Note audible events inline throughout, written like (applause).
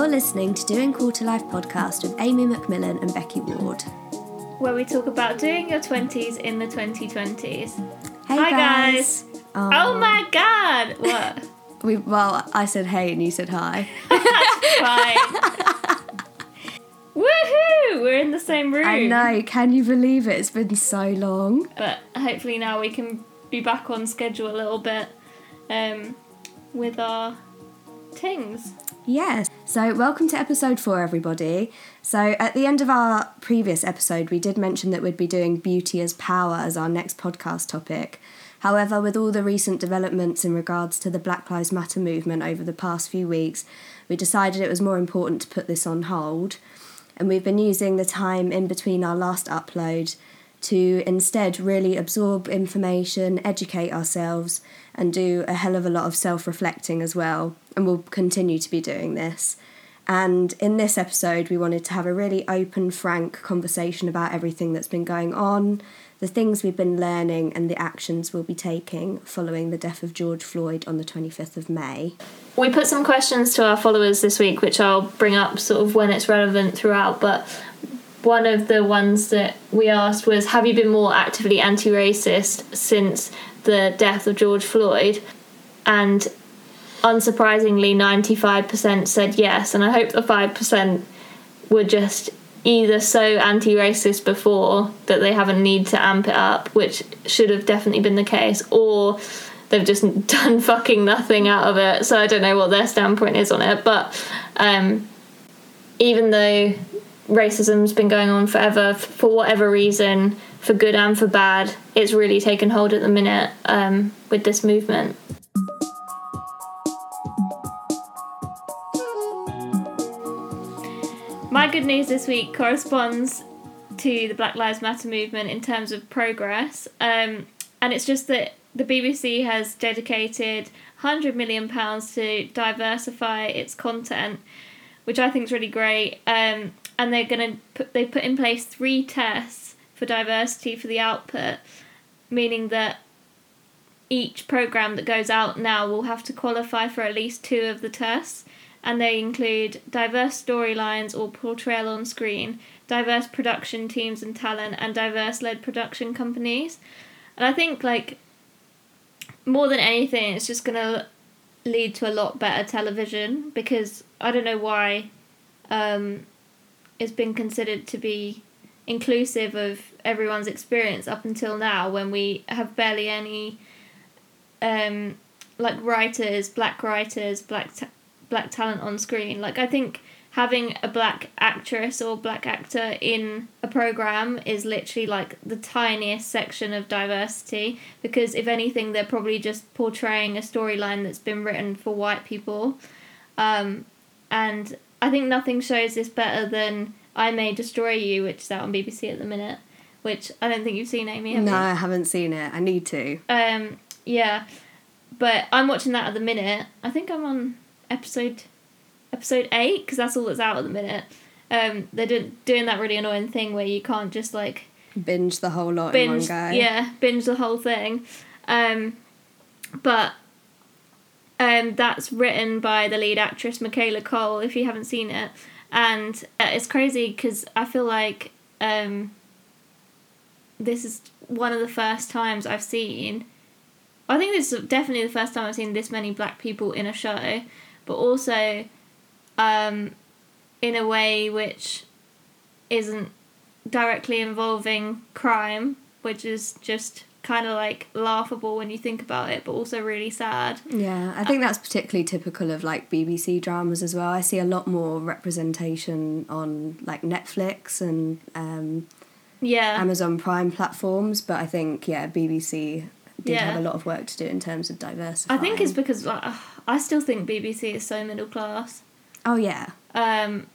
You're listening to Doing Quarter Life podcast with Amy McMillan and Becky Ward. where we talk about doing your 20s in the 2020s. Hey Hi, guys. guys. Oh my god! What? (laughs) We, well, I said hey and you said hi. (laughs) That's Fine. Woohoo! We're in the same room. I know. Can you believe it? It's been so long. But hopefully now we can be back on schedule a little bit um, with our tings. Yes. So, welcome to episode four, everybody. So, at the end of our previous episode, we did mention that we'd be doing beauty as power as our next podcast topic. However, with all the recent developments in regards to the Black Lives Matter movement over the past few weeks, we decided it was more important to put this on hold. And we've been using the time in between our last upload to instead really absorb information, educate ourselves, and do a hell of a lot of self reflecting as well. And we'll continue to be doing this. And in this episode, we wanted to have a really open, frank conversation about everything that's been going on, the things we've been learning, and the actions we'll be taking following the death of George Floyd on the 25th of May. We put some questions to our followers this week, which I'll bring up sort of when it's relevant throughout. But one of the ones that we asked was Have you been more actively anti racist since the death of George Floyd? And unsurprisingly, 95% said yes. And I hope the 5% were just either so anti racist before that they haven't need to amp it up, which should have definitely been the case, or they've just (laughs) done fucking nothing out of it. So I don't know what their standpoint is on it. But um, even though racism's been going on forever, for whatever reason, for good and for bad, it's really taken hold at the minute um, with this movement. My good news this week corresponds to the Black Lives Matter movement in terms of progress. Um, and it's just that the BBC has dedicated £100 million to diversify its content, which I think is really great. Um, and they're going to put, they put in place three tests for diversity for the output, meaning that each program that goes out now will have to qualify for at least two of the tests and they include diverse storylines or portrayal on screen, diverse production teams and talent, and diverse led production companies. And I think, like, more than anything, it's just going to lead to a lot better television because I don't know why um, it's been considered to be inclusive of everyone's experience up until now when we have barely any um, like writers, black writers, black ta- black talent on screen. Like I think having a black actress or black actor in a program is literally like the tiniest section of diversity because if anything they're probably just portraying a storyline that's been written for white people. Um, and I think nothing shows this better than I May Destroy You, which is out on BBC at the minute, which I don't think you've seen Amy, have No, you? I haven't seen it. I need to. Um, yeah, but I'm watching that at the minute. I think I'm on episode episode eight because that's all that's out at the minute. Um, they're do- doing that really annoying thing where you can't just like Binge the whole lot binge, in one go. yeah, binge the whole thing. Um, but um, that's written by the lead actress Michaela Coel. If you haven't seen it, and uh, it's crazy because I feel like um, this is one of the first times I've seen. I think this is definitely the first time I've seen this many black people in a show, but also um, in a way which isn't directly involving crime, which is just kind of like laughable when you think about it, but also really sad. Yeah, I think that's particularly typical of like BBC dramas as well. I see a lot more representation on like Netflix and um, Yeah. Amazon Prime platforms, but I think yeah, BBC did Yeah. have a lot of work to do in terms of diversity. I think it's because like, I still think BBC is so middle class. oh yeah, Um,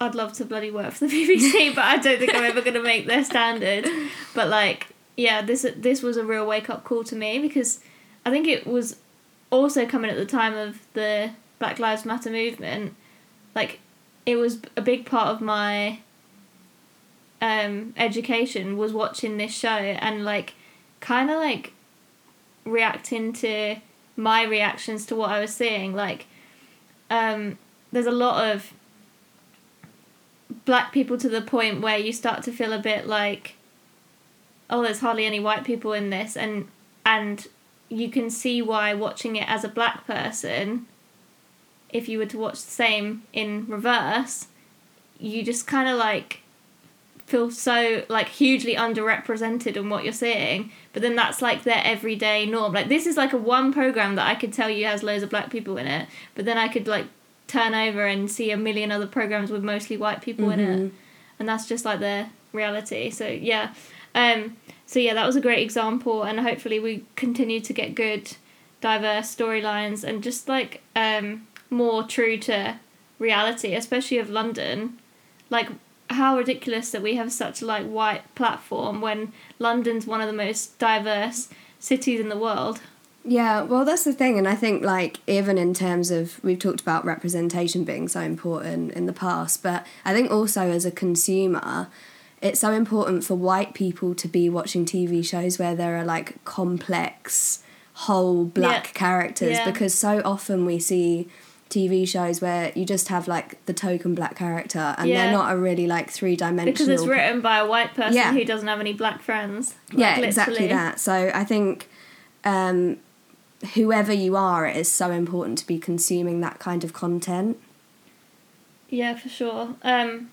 I'd love to bloody work for the (laughs) BBC, but I don't think I'm ever going to make their standard. But like, yeah, this this was a real wake up call to me because I think it was also coming at the time of the Black Lives Matter movement. Like, it was a big part of my um, education was watching this show and like, kind of like reacting to my reactions to what I was seeing. Like, um, there's a lot of black people to the point where you start to feel a bit like oh there's hardly any white people in this and and you can see why watching it as a black person if you were to watch the same in reverse you just kind of like feel so like hugely underrepresented in what you're seeing but then that's like their everyday norm. Like this is like a one program that i could tell you has loads of black people in it but then i could like turn over and see a million other programs with mostly white people in it. Mm-hmm. And that's just like their reality. So yeah um so yeah that was a great example and hopefully we continue to get good diverse storylines and just like um more true to reality especially of london. Like how ridiculous that we have such a like white platform when london's one of the most diverse cities in the world. Yeah, well, that's the thing, and I think like even in terms of we've talked about representation being so important in the past, but I think also as a consumer, it's so important for white people to be watching TV shows where there are like complex whole black Yeah. characters Yeah. because so often we see TV shows where you just have like the token black character and Yeah. they're not a really like three dimensional because it's written by a white person Yeah. who doesn't have any black friends Like, yeah exactly that so i think um, whoever you are it is so important to be consuming that kind of content Yeah, for sure. Um,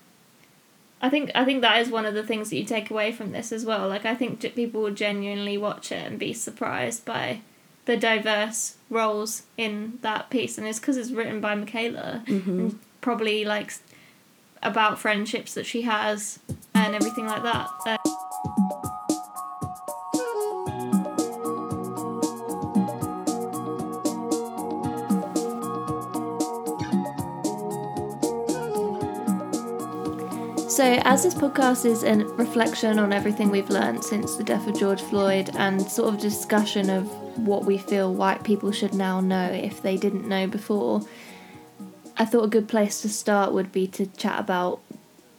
I think I think that is one of the things that you take away from this as well. Like I think people will genuinely watch it and be surprised by the diverse roles in that piece, and it's because it's written by Michaela and probably like about friendships that she has and everything like that. Uh, So, as this podcast is a reflection on everything we've learned since the death of George Floyd and sort of discussion of what we feel white people should now know if they didn't know before, I thought a good place to start would be to chat about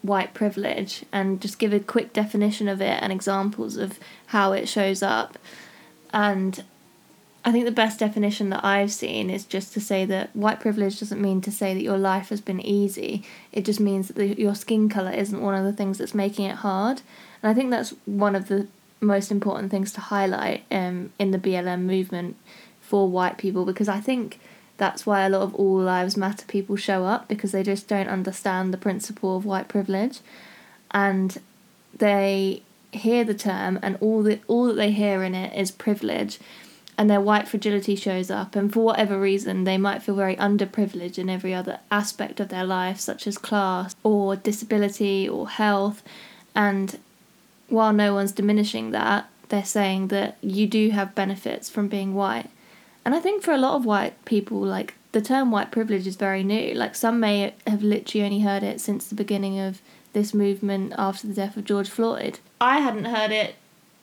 white privilege and just give a quick definition of it and examples of how it shows up. And I think the best definition that I've seen is just to say that white privilege doesn't mean to say that your life has been easy. It just means that the, your skin color isn't one of the things that's making it hard. And I think that's one of the most important things to highlight um, in the BLM movement for white people because I think that's why a lot of All Lives Matter people show up because they just don't understand the principle of white privilege and they hear the term and all that all that they hear in it is privilege and their white fragility shows up and for whatever reason they might feel very underprivileged in every other aspect of their life such as class or disability or health. And while no one's diminishing that they're saying that you do have benefits from being white. And i think for a lot of white people like the term white privilege is very new. Like some may have literally only heard it since the beginning of this movement after the death of george floyd. I hadn't heard it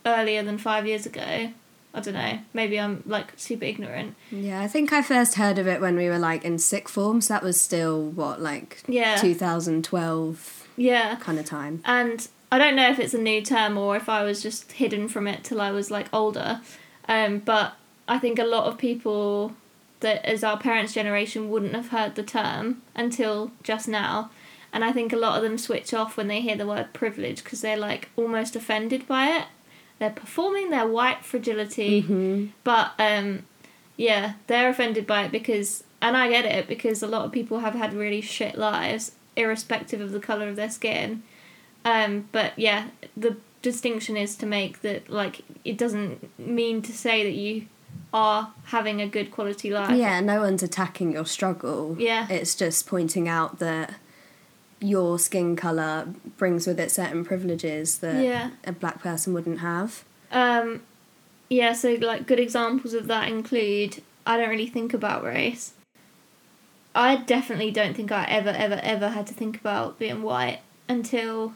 earlier than five years ago I don't know. Maybe I'm like super ignorant. yeah i think i first heard of it when we were like in sick form so that was still what like Yeah. 2012 Yeah. kind of time And I don't know if it's a new term or if I was just hidden from it till I was like older. Um, but I think a lot of people that as our parents' generation wouldn't have heard the term until just now. And I think a lot of them switch off when they hear the word privilege because they're like almost offended by it. They're performing their white fragility, but um, yeah, they're offended by it because, and I get it because a lot of people have had really shit lives, irrespective of the color of their skin. Um, but yeah, the distinction is to make that like it doesn't mean to say that you are having a good quality life. yeah no one's attacking your struggle Yeah. it's just pointing out that your skin color brings with it certain privileges that Yeah. a black person wouldn't have Um, yeah, so like good examples of that include I don't really think about race. I definitely don't think I ever, ever, ever had to think about being white until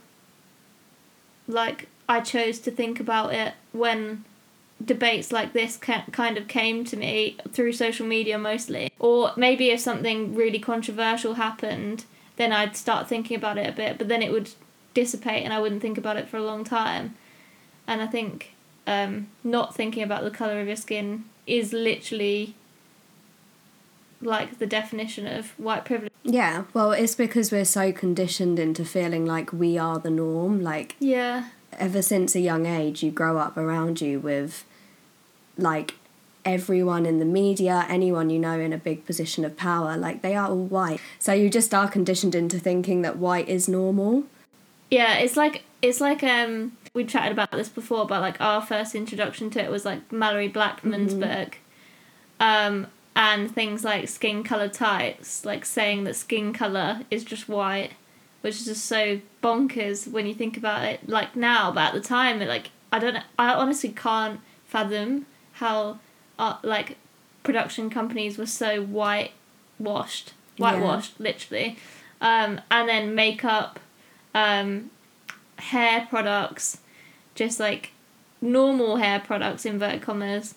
like I chose to think about it when debates like this ca- kind of came to me through social media mostly. Or maybe if something really controversial happened, then I'd start thinking about it a bit, but then it would dissipate and I wouldn't think about it for a long time. And I think um, not thinking about the colour of your skin is literally like the definition of white privilege. Yeah, well, it's because we're so conditioned into feeling like we are the norm. Like, Yeah. ever since a young age, you grow up around you with like everyone in the media, anyone you know in a big position of power, like they are all white. So you just are conditioned into thinking that white is normal. Yeah, it's like it's like um we chatted about this before, but like our first introduction to it was like Malorie Blackman's book. Um and things like skin colour tights, like saying that skin colour is just white, which is just so bonkers when you think about it like now, but at the time it like I don't I honestly can't fathom how uh, like production companies were so white washed whitewashed literally um, and then makeup um, hair products just like normal hair products inverted commas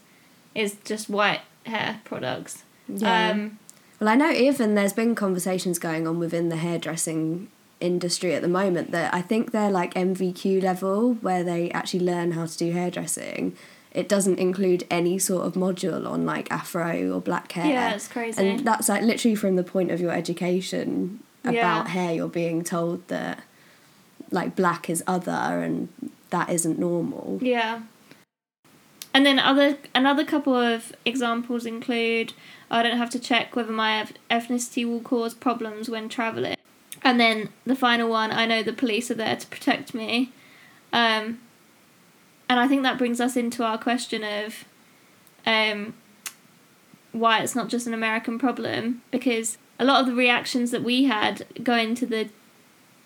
is just white hair products Yeah. um, Well, I know even there's been conversations going on within the hairdressing industry at the moment that I think they're like NVQ level where they actually learn how to do hairdressing. It doesn't include any sort of module on like afro or black hair. Yeah, it's crazy. And that's like literally from the point of your education about Yeah. hair, you're being told that like black is other and that isn't normal. Yeah. And then other another couple of examples include I don't have to check whether my ethnicity will cause problems when traveling. And then the final one, I know the police are there to protect me. Um, and I think that brings us into our question of um, why it's not just an American problem because a lot of the reactions that we had going to the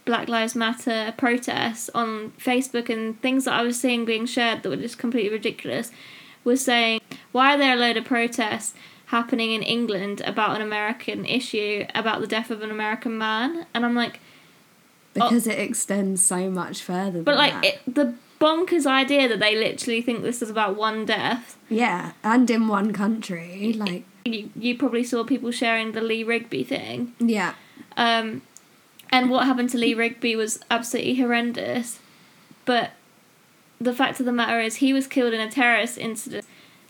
Black Lives Matter protests on Facebook and things that I was seeing being shared that were just completely ridiculous was saying, why are there a load of protests happening in England about an American issue about the death of an American man? And I'm like, Because it extends so much further. Oh. but than like that. it, the bonkers idea that they literally think this is about one death. yeah, and in one country, like You, you probably saw people sharing the Lee Rigby thing. yeah, Um, and what happened to Lee Rigby was absolutely horrendous. But the fact of the matter is, he was killed in a terrorist incident.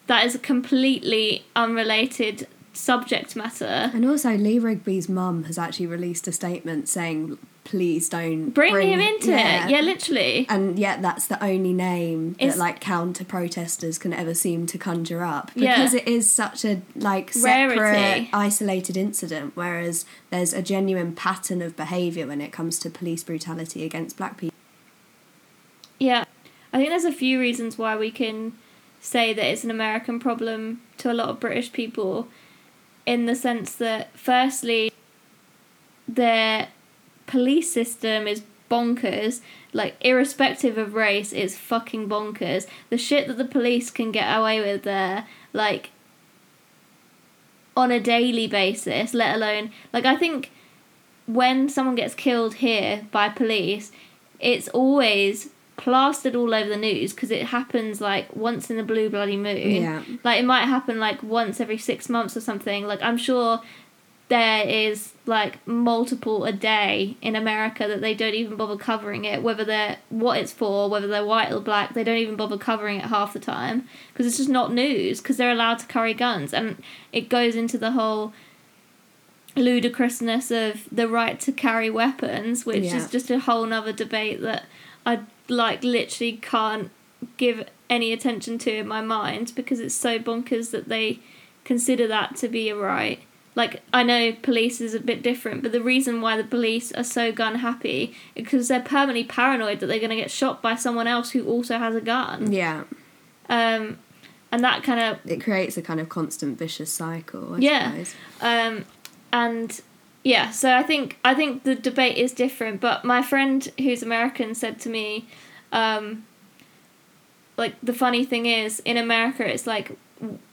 That is a completely unrelated subject matter. And also, Lee Rigby's mum has actually released a statement saying, "Please don't Bring, him into it. Yeah, literally. And yet, that's the only name It's- that like counter protesters can ever seem to conjure up Yeah. because it is such a like separate, Rarity. isolated incident. Whereas there's a genuine pattern of behaviour when it comes to police brutality against black people. Yeah. I think there's a few reasons why we can say that it's an American problem to a lot of British people, in the sense that, firstly, their police system is bonkers. Like, irrespective of race, it's fucking bonkers. The shit that the police can get away with there, like, on a daily basis, let alone, like, I think when someone gets killed here by police, it's always plastered all over the news because it happens like once in a blue bloody moon. Yeah. Like it might happen like once every six months or something. Like I'm sure there is like multiple a day in America that they don't even bother covering it, whether they're what it's for, whether they're white or black, they don't even bother covering it half the time because it's just not news because they're allowed to carry guns and it goes into the whole ludicrousness of the right to carry weapons, which Yeah. is just a whole nother debate that I like literally can't give any attention to in my mind because it's so bonkers that they consider that to be a right. Like I know police is a bit different, but the reason why the police are so gun happy is because they're permanently paranoid that they're going to get shot by someone else who also has a gun. Yeah, Um, and that kind of it creates a kind of constant vicious cycle. I Yeah. suppose. um, and yeah, so I think I think the debate is different. But my friend who's American said to me, um, like the funny thing is in America, it's like,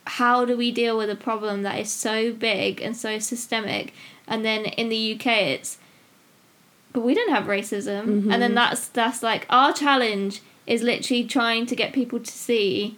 how do we deal with a problem that is so big and so systemic? And then in the UK, it's, but we don't have racism, and then mm-hmm. that's that's like our challenge is literally trying to get people to see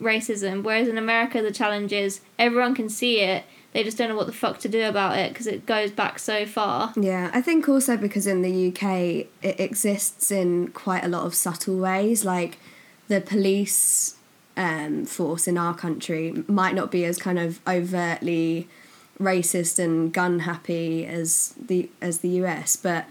racism. Whereas in America, the challenge is everyone can see it. They just don't know what the fuck to do about it because it goes back so far. Yeah, I think also because in the UK it exists in quite a lot of subtle ways. Like the police um, force in our country might not be as kind of overtly racist and gun happy as the as the US, but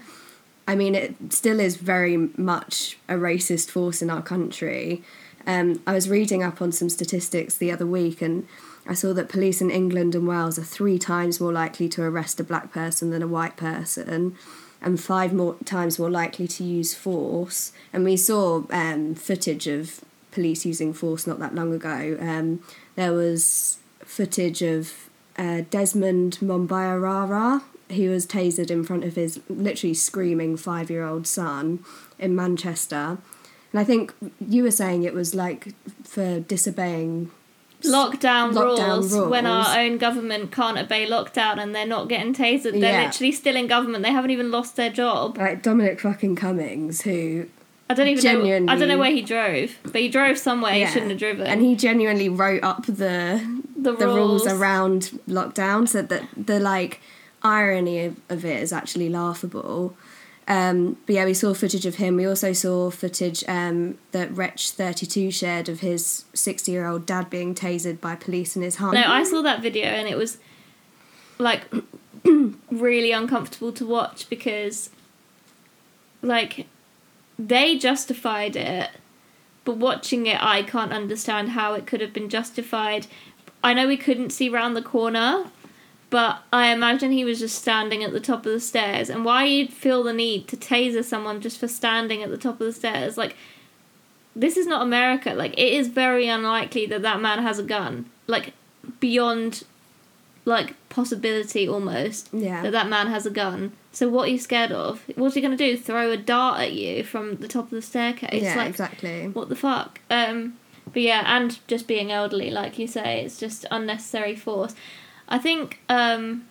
I mean it still is very much a racist force in our country. Um, I was reading up on some statistics the other week, and I saw that police in England and Wales are three times more likely to arrest a black person than a white person, and five more times more likely to use force. And we saw um, footage of police using force not that long ago. Um, there was footage of uh, Desmond Mombeyarara, who was tasered in front of his literally screaming five year old son in Manchester. And I think you were saying it was like for disobeying lockdown, Lockdown rules, when our own government can't obey lockdown and they're not getting tasered. They're Yeah. literally still in government. They haven't even lost their job. like Dominic fucking Cummings, who I don't even know. I don't know where he drove, but he drove somewhere Yeah. he shouldn't have driven. and he genuinely wrote up the the, the rules rules around lockdown so that the like irony of, of it is actually laughable um, but yeah we saw footage of him we also saw footage um, that wretch 32 shared of his 60 year old dad being tasered by police in his home No, I saw that video and it was like (clears throat) really uncomfortable to watch because like they justified it, but watching it I can't understand how it could have been justified. I know we couldn't see round the corner, but I imagine he was just standing at the top of the stairs and why you'd feel the need to taser someone just for standing at the top of the stairs like this is not America. Like it is very unlikely that that man has a gun. Like beyond like possibility almost yeah that that man has a gun. So what are you scared of? What's he gonna do? Throw a dart at you from the top of the staircase? yeah like exactly what the fuck? Um, but yeah, and just being elderly, like you say, it's just unnecessary force. I think um,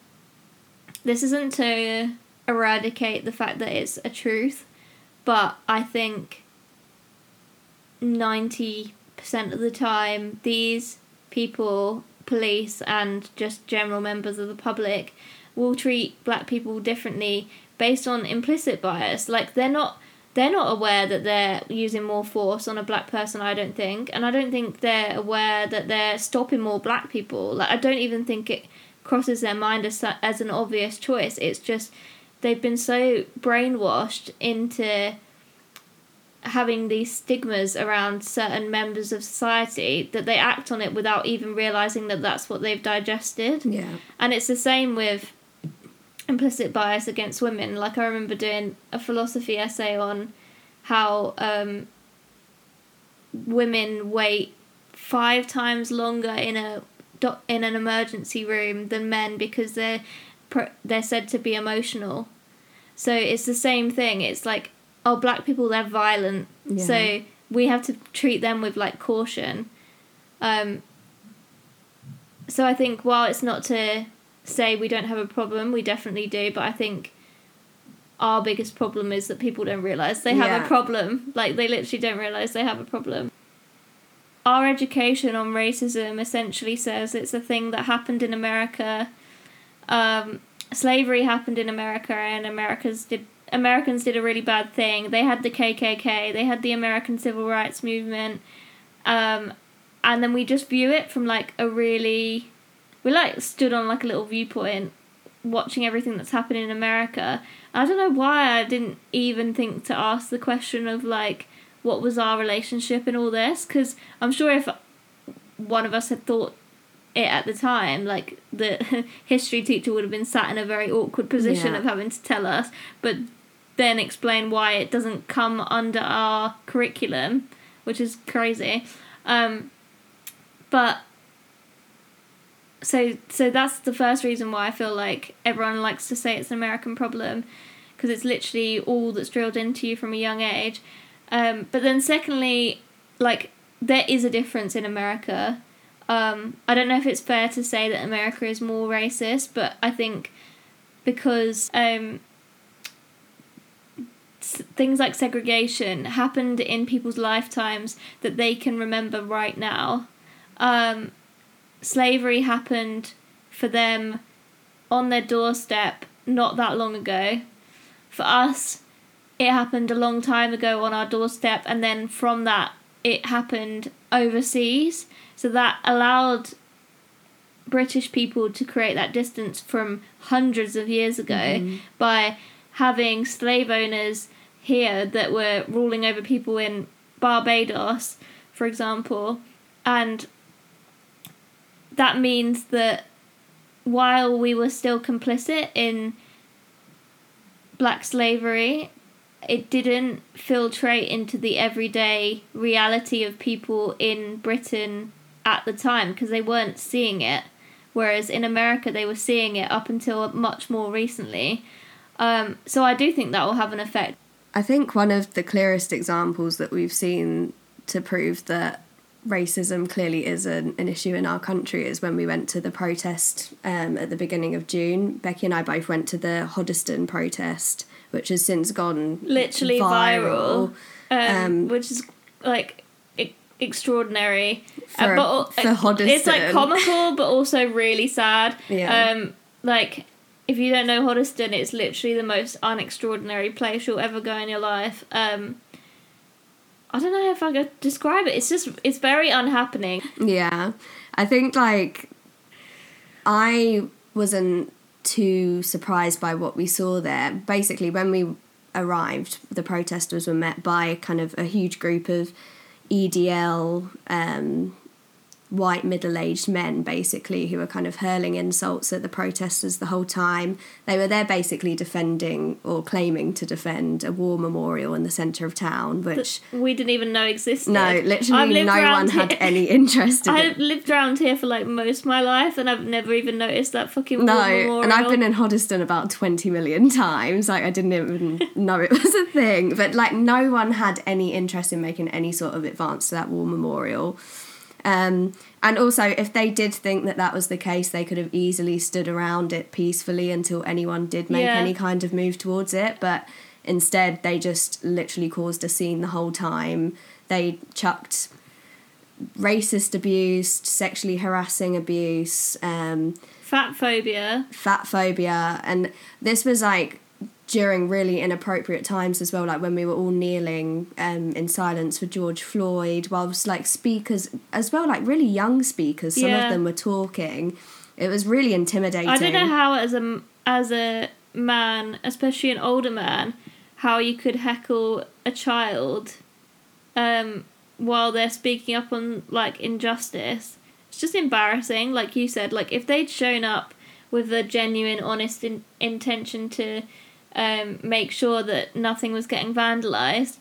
this isn't to eradicate the fact that it's a truth, but I think ninety percent of the time these people, police, and just general members of the public will treat black people differently based on implicit bias. Like they're not they're not aware that they're using more force on a black person i don't think. And i don't think they're aware that they're stopping more black people. Like i don't even think it crosses their mind as, as an obvious choice. It's just they've been so brainwashed into having these stigmas around certain members of society that they act on it without even realizing that that's what they've digested yeah and it's the same with implicit bias against women. Like I remember doing a philosophy essay on how um, women wait five times longer in a in an emergency room than men because they're they're said to be emotional. So it's the same thing. It's like oh, black people they're violent, Yeah. so we have to treat them with like caution. Um, so I think while it's not to say we don't have a problem, we definitely do, but I think our biggest problem is that people don't realize they have Yeah. a problem. Like they literally don't realize they have a problem. Our education on racism essentially says it's a thing that happened in America. Um, slavery happened in America, and America's did Americans did a really bad thing. They had the KKK, they had the American Civil Rights Movement, um, and then we just view it from like a really we like stood on like a little viewpoint watching everything that's happening in America. I don't know why I didn't even think to ask the question of like what was our relationship in all this because I'm sure if one of us had thought it at the time like the (laughs) history teacher would have been sat in a very awkward position Yeah. of having to tell us but then explain why it doesn't come under our curriculum which is crazy um, but so so that's the first reason why I feel like everyone likes to say it's an American problem because it's literally all that's drilled into you from a young age. Um, but then secondly, like there is a difference in America. Um, I don't know if it's fair to say that America is more racist, but I think because um, things like segregation happened in people's lifetimes that they can remember right now. Um, slavery happened for them on their doorstep not that long ago. For us, it happened a long time ago on our doorstep, and then from that, it happened overseas. So that allowed British people to create that distance from hundreds of years ago Mm-hmm. by having slave owners here that were ruling over people in Barbados, for example, and that means that while we were still complicit in black slavery, it didn't filtrate into the everyday reality of people in Britain at the time because they weren't seeing it. Whereas in America, they were seeing it up until much more recently. Um, so I do think that will have an effect. I think one of the clearest examples that we've seen to prove that racism clearly is an, an issue in our country is when we went to the protest um, at the beginning of June. Becky and I both went to the Hoddesdon protest, which has since gone Literally viral, um, Um, which is like e- extraordinary. For- but for uh, it's like comical, but also really sad. (laughs) Yeah. Um, like if you don't know Hoddesdon, it's literally the most unextraordinary place you'll ever go in your life. Um, I don't know if I could describe it. It's just it's very unhappening. Yeah. I think like I wasn't too surprised by what we saw there. Basically, when we arrived, the protesters were met by kind of a huge group of EDL um, white middle aged men, basically, who were kind of hurling insults at the protesters the whole time. They were there basically defending or claiming to defend a war memorial in the centre of town, which. We didn't even know existed. No, literally no one around had any interest in (laughs) it. I've lived around here for like most of my life, and I've never even noticed that fucking No, war memorial. and I've been in Hoddesdon about 20 million times. Like, I didn't even (laughs) know it was a thing. But, like, no one had any interest in making any sort of advance to that war memorial. Um, and also, if they did think that that was the case, they could have easily stood around it peacefully until anyone did make Yeah. any kind of move towards it. But instead, they just literally caused a scene the whole time. They chucked racist abuse, sexually harassing abuse, um, fat phobia. fat phobia and this was like during really inappropriate times as well like when we were all kneeling um, in silence for george floyd whilst like speakers as well like really young speakers some Yeah. of them were talking it was really intimidating I don't know how as a as a man, especially an older man, how you could heckle a child, um, while they're speaking up on like injustice. It's just embarrassing, like you said. Like if they'd shown up with a genuine, honest in- intention to um, make sure that nothing was getting vandalized,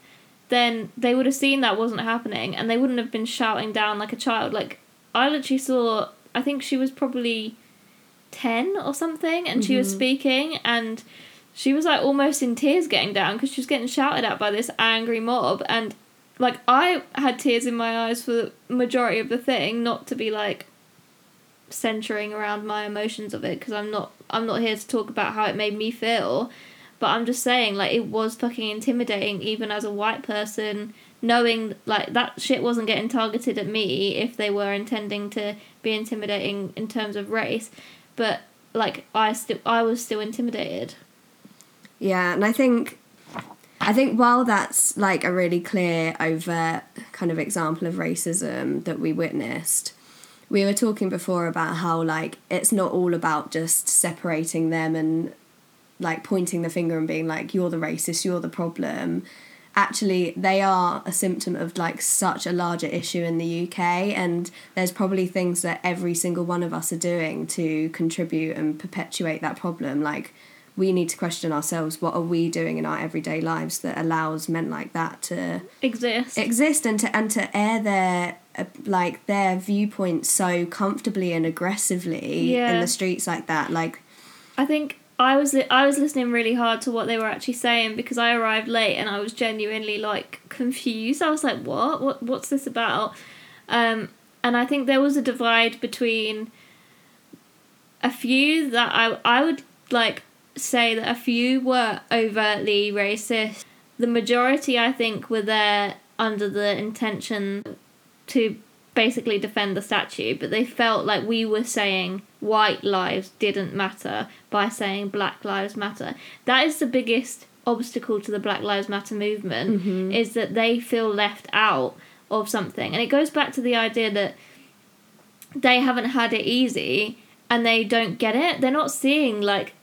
then they would have seen that wasn't happening, and they wouldn't have been shouting down like a child. Like I literally saw. I think she was probably 10 or something and she was speaking and she was like almost in tears getting down because she was getting shouted at by this angry mob and like i had tears in my eyes for the majority of the thing not to be like centering around my emotions of it because i'm not i'm not here to talk about how it made me feel but i'm just saying like it was fucking intimidating even as a white person knowing like that shit wasn't getting targeted at me if they were intending to be intimidating in terms of race. But like i still i was still intimidated. Yeah, and I think I think while that's like a really clear, overt kind of example of racism that we witnessed, we were talking before about how like it's not all about just separating them and like pointing the finger and being like you're the racist, you're the problem. Actually, they are a symptom of like such a larger issue in the UK, and there's probably things that every single one of us are doing to contribute and perpetuate that problem. Like, we need to question ourselves what are we doing in our everyday lives that allows men like that to exist exist and to and to air their uh, like their viewpoints so comfortably and aggressively in the streets like that like I think I was li- I was listening really hard to what they were actually saying because I arrived late and I was genuinely like confused. I was like, "What? What? What's this about?" Um, and I think there was a divide between a few that I I would like say that a few were overtly racist. The majority, I think, were there under the intention to basically defend the statue, but they felt like we were saying white lives didn't matter by saying black lives matter. That is the biggest obstacle to the Black Lives Matter movement mm-hmm. is that they feel left out of something. And it goes back to the idea that they haven't had it easy and they don't get it. They're not seeing like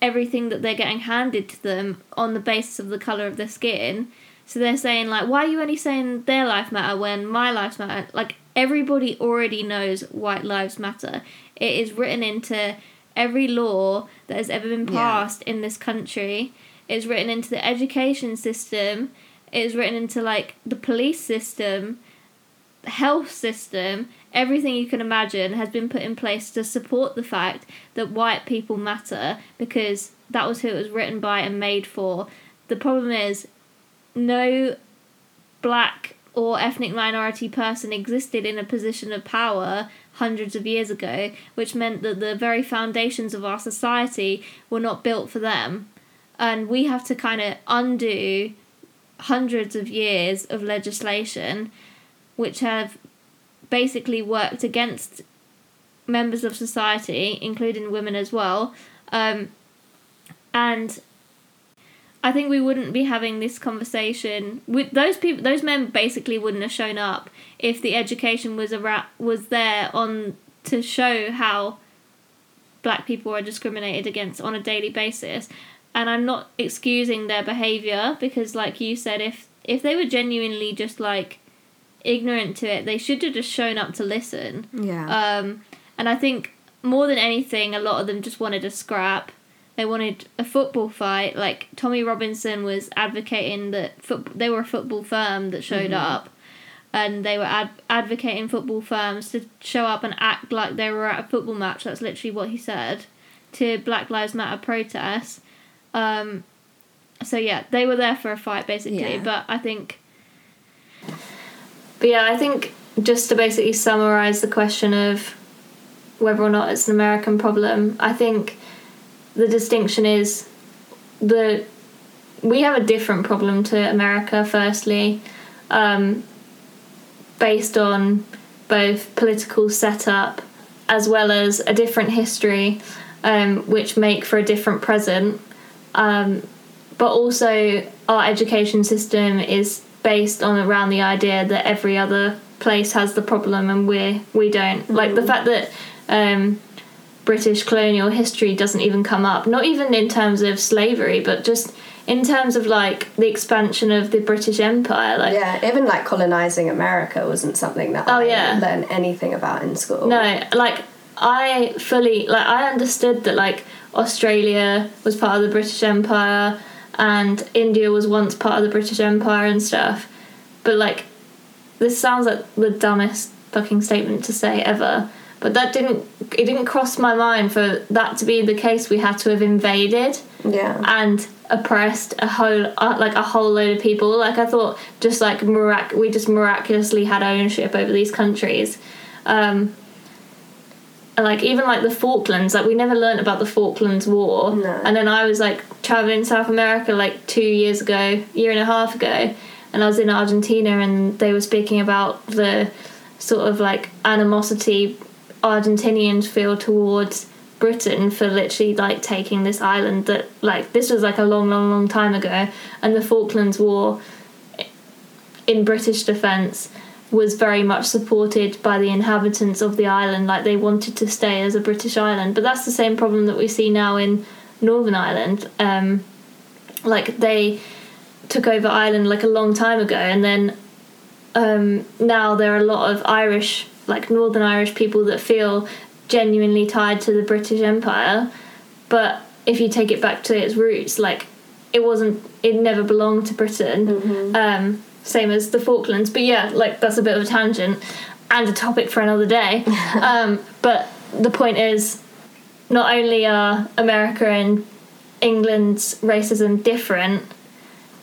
everything that they're getting handed to them on the basis of the color of their skin. So they're saying like, why are you only saying their life matter when my lives matter? Like everybody already knows white lives matter. It is written into every law that has ever been Yeah. passed in this country. It's written into the education system. It's written into like the police system, the health system. Everything you can imagine has been put in place to support the fact that white people matter because that was who it was written by and made for. The problem is, no black or ethnic minority person existed in a position of power hundreds of years ago, which meant that the very foundations of our society were not built for them. And we have to kind of undo hundreds of years of legislation which have basically worked against members of society, including women as well. Um, and I think we wouldn't be having this conversation with those people. Those men basically wouldn't have shown up if the education was around, was there on to show how black people are discriminated against on a daily basis. And I'm not excusing their behavior because, like you said, if if they were genuinely just like ignorant to it, they should have just shown up to listen. Yeah. Um, and I think more than anything, a lot of them just wanted a scrap. They wanted a football fight. Like Tommy Robinson was advocating that foot- they were a football firm that showed up, and they were ad- advocating football firms to show up and act like they were at a football match. That's literally what he said to Black Lives Matter protests. Um, so yeah, they were there for a fight basically. Yeah. But I think, but yeah, I think just to basically summarize the question of whether or not it's an American problem, I think the distinction is the we have a different problem to America. Firstly, um, based on both political setup as well as a different history, um, which make for a different present. Um, but also, our education system is based on around the idea that every other place has the problem and we we don't. Like the fact that um, British colonial history doesn't even come up, not even in terms of slavery, but just in terms of like the expansion of the British Empire. Like yeah, even like colonizing America wasn't something that Oh, I yeah. learned anything about in school. No, like I fully like I understood that like Australia was part of the British Empire and India was once part of the British Empire and stuff. But like this sounds like the dumbest fucking statement to say ever. But that didn't it didn't cross my mind for that to be the case we had to have invaded Yeah. and oppressed a whole uh, like a whole load of people like i thought just like mirac- we just miraculously had ownership over these countries um like even like the falklands like we never learned about the falklands war No. and then i was like traveling south america like two years ago year and a half ago and i was in argentina and they were speaking about the sort of like animosity argentinians feel towards Britain for literally like taking this island that like this was like a long, long, long time ago, and the Falklands War in British defence was very much supported by the inhabitants of the island. Like they wanted to stay as a British island, but that's the same problem that we see now in Northern Ireland. Um, like they took over Ireland like a long time ago, and then um, now there are a lot of Irish, like Northern Irish people that feel genuinely tied to the British Empire. But if you take it back to its roots, like it wasn't, it never belonged to Britain. Um, same as the Falklands. But yeah, like that's a bit of a tangent and a topic for another day. (laughs) um, but the point is, not only are America and England's racism different,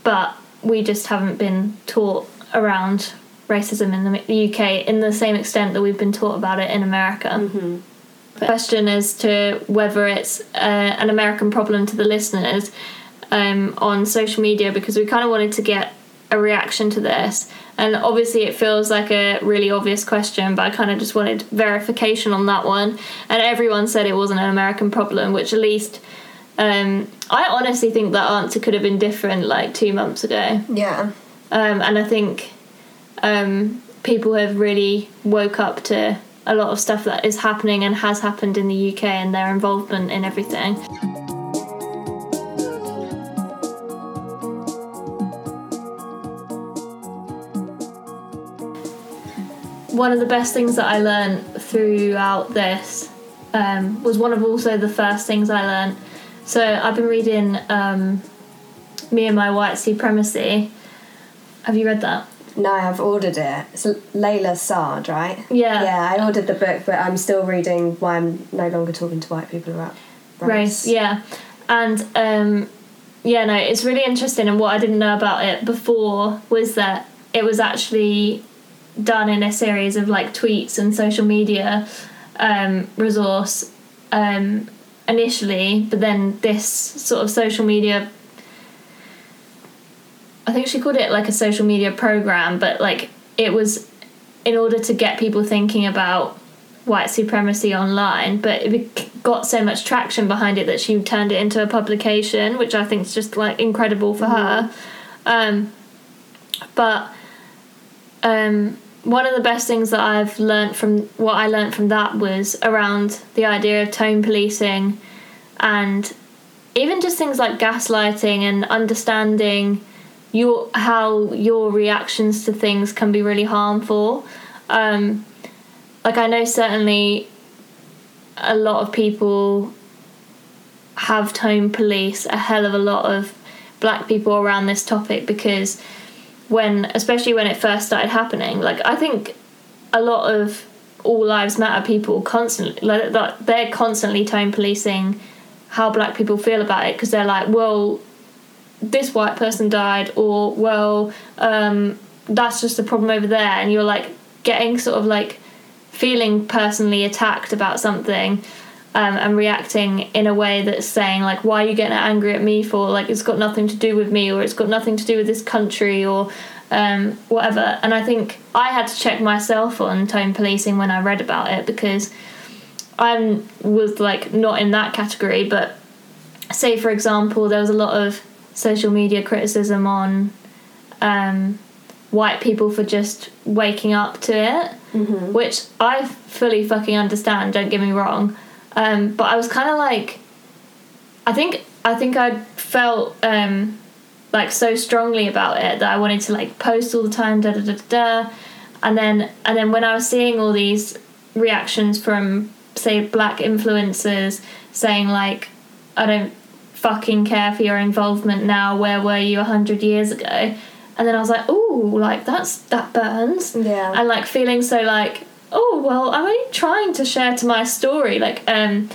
but we just haven't been taught around racism in the UK in the same extent that we've been taught about it in America. The question as to whether it's uh, an American problem to the listeners um, on social media because we kind of wanted to get a reaction to this. And obviously, it feels like a really obvious question, but I kind of just wanted verification on that one. And everyone said it wasn't an American problem, which at least um, I honestly think that answer could have been different like two months ago. Yeah. Um, and I think um, people have really woke up to a lot of stuff that is happening and has happened in the UK and their involvement in everything. One of the best things that I learned throughout this um, was one of also the first things I learned. So I've been reading um, Me and My White Supremacy. Have you read that? No, I've ordered it. It's Layla Saad, right? Yeah. Yeah, I ordered the book, but I'm still reading Why I'm No Longer Talking to White People About Race. race yeah and um yeah no it's really interesting and what i didn't know about it before was that it was actually done in a series of like tweets and social media um resource um initially but then this sort of social media i think she called it like a social media program but like it was in order to get people thinking about white supremacy online, but it got so much traction behind it that she turned it into a publication, which I think is just like incredible for her. Um, but um, one of the best things that I've learned from what I learned from that was around the idea of tone policing and even just things like gaslighting and understanding your how your reactions to things can be really harmful. Um, like I know certainly a lot of people have tone police a hell of a lot of black people around this topic because when especially when it first started happening like I think a lot of all lives matter people constantly like they're constantly tone policing how black people feel about it because they're like well this white person died or well um, that's just a problem over there. And you're like getting sort of like feeling personally attacked about something um, and reacting in a way that's saying like why are you getting angry at me for? Like it's got nothing to do with me or it's got nothing to do with this country or um, whatever. And i think i had to check myself on tone policing when i read about it because i was like not in that category. But say for example there was a lot of social media criticism on um, white people for just waking up to it Mm-hmm. which I fully fucking understand. Don't get me wrong, um, but I was kind of like, I think I think I felt um, like so strongly about it that I wanted to like post all the time, da da da da, da. and then and then when I was seeing all these reactions from say black influencers saying like, I don't fucking care for your involvement now. Where were you a hundred years ago? And then I was like, oh, like that's that burns Yeah. and like feeling so like oh well i'm only trying to share to my story like um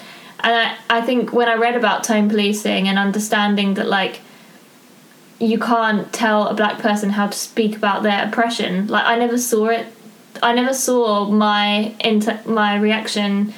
and I, I think when i read about tone policing and understanding that like you can't tell a black person how to speak about their oppression like i never saw it i never saw my inter- my reaction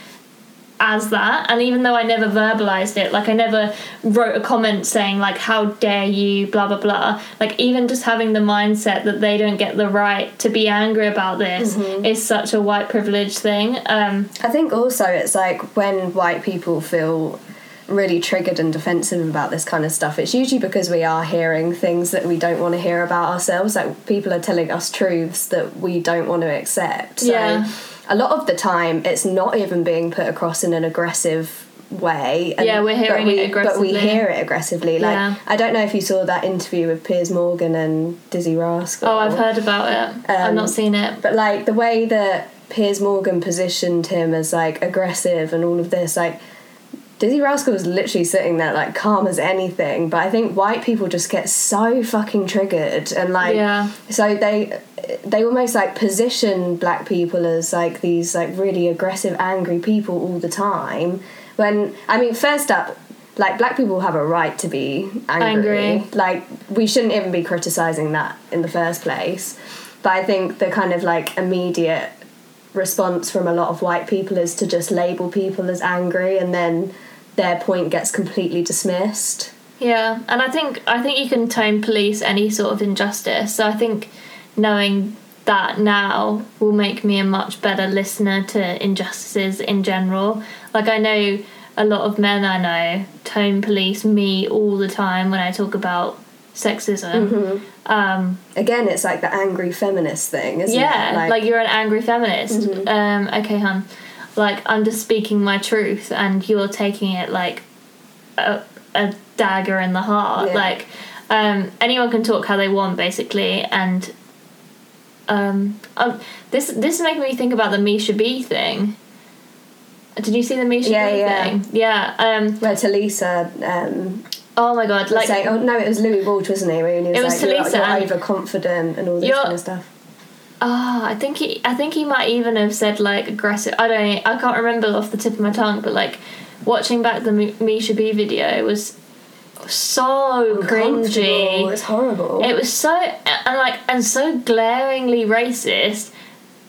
as that and even though i never verbalized it like i never wrote a comment saying like how dare you blah blah blah like even just having the mindset that they don't get the right to be angry about this is such a white privilege thing um I think also it's like when white people feel really triggered and defensive about this kind of stuff, it's usually because we are hearing things that we don't want to hear about ourselves. Like people are telling us truths that we don't want to accept. So Yeah. A lot of the time, it's not even being put across in an aggressive way. Yeah, we're hearing but it we, But we hear it aggressively. Like Yeah. I don't know if you saw that interview with Piers Morgan and Dizzee Rascal. oh i've heard about it i've Um, not seen it But like the way that Piers Morgan positioned him as like aggressive and all of this, like Dizzee Rascal was literally sitting there like calm as anything. But I think white people just get so fucking triggered and like Yeah. so they they almost like position black people as like these like really aggressive, angry people all the time. When I mean, first up, like black people have a right to be angry. Angry. Like we shouldn't even be criticizing that in the first place. But I think the kind of like immediate response from a lot of white people is to just label people as angry and then their point gets completely dismissed. Yeah, and I think I think you can tone police any sort of injustice. So I think knowing that now will make me a much better listener to injustices in general. Like I know a lot of men I know tone police me all the time when I talk about sexism. Um, Again, it's like the angry feminist thing, isn't yeah, it? Yeah, like, you're an angry feminist. Mhm. Um, okay, hun. Like I'm just speaking my truth, and you're taking it like a, a dagger in the heart. Yeah. Like um, anyone can talk how they want, basically, and um, um, this this is making me think about the Misha B thing. Did you see the Misha Yeah, B yeah. thing? Yeah. Um, where Tulisa um, oh my god! Like oh no, it was Louis Walsh, wasn't he? He was, It was like, you're, Tulisa you're and- overconfident and all this kind of stuff. Ah, I think he. I think he might even have said like aggressive. I don't. I can't remember off the tip of my tongue, but like watching back the Mi- Misha B video was so cringy. It's horrible. It was so and like and so glaringly racist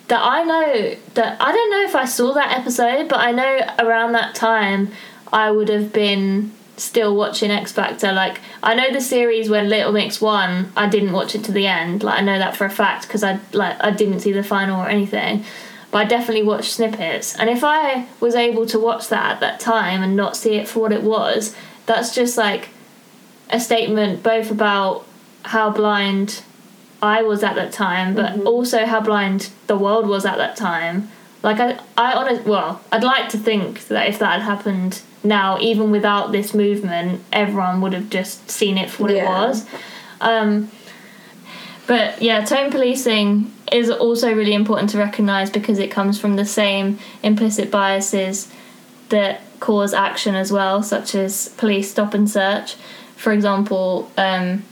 that I know that I don't know if I saw that episode, but I know around that time I would have been still watching X Factor. Like I know the series when Little Mix won, I didn't watch it to the end. Like I know that for a fact because I like I didn't see the final or anything. But I definitely watched snippets, and if I was able to watch that at that time and not see it for what it was, that's just like a statement both about how blind I was at that time, but mm-hmm. also how blind the world was at that time. Like I, I honest, well, I'd like to think that if that had happened now, even without this movement, everyone would have just seen it for what it was. Um, but yeah, tone policing is also really important to recognise because it comes from the same implicit biases that cause action as well, such as police stop and search. For example, um,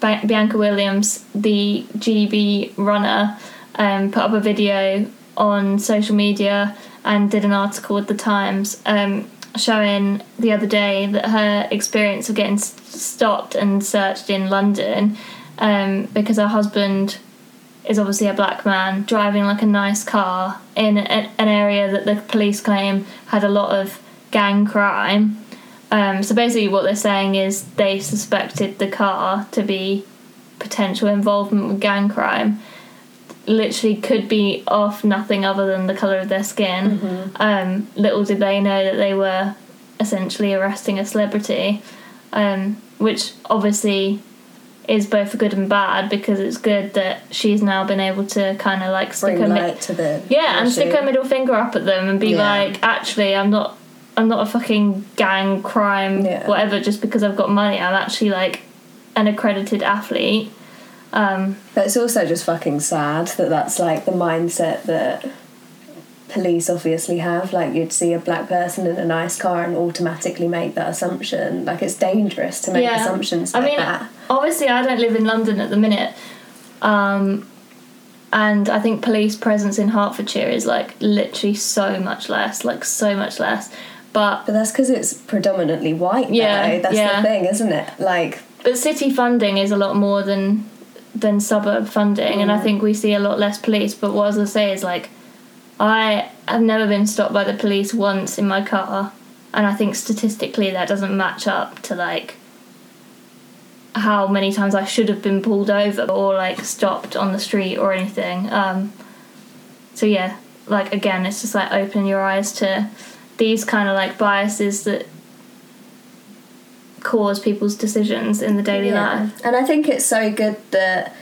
Bianca Williams, the GB runner, um, put up a video on social media and did an article with the Times um, showing the other day that her experience of getting stopped and searched in London um, because her husband is obviously a black man driving like a nice car in a, an area that the police claim had a lot of gang crime. Um, so basically, what they're saying is they suspected the car to be potential involvement with gang crime. Literally, could be off nothing other than the color of their skin. Um, little did they know that they were essentially arresting a celebrity, um, which obviously is both good and bad because it's good that she's now been able to kind of like stick Bring her mi- to the yeah, and stick her middle finger up at them and be Yeah. like, actually, I'm not, I'm not a fucking gang crime, Yeah. whatever, just because I've got money. I'm actually like an accredited athlete. Um, But it's also just fucking sad that that's like the mindset that police obviously have. Like you'd see a black person in a nice car and automatically make that assumption. Like it's dangerous to make Yeah. assumptions I like mean, that. obviously, I don't live in London at the minute, um, and I think police presence in Hertfordshire is like literally so much less, like so much less. But But that's because it's predominantly white. Yeah, Yeah, that's yeah. the thing, isn't it? Like but city funding is a lot more than than suburb funding and i think we see a lot less police but what i was going to say is like i have never been stopped by the police once in my car and i think statistically that doesn't match up to like how many times i should have been pulled over or like stopped on the street or anything um so yeah like again it's just like opening your eyes to these kind of like biases that cause people's decisions in the daily Yeah. life. And I think it's so good that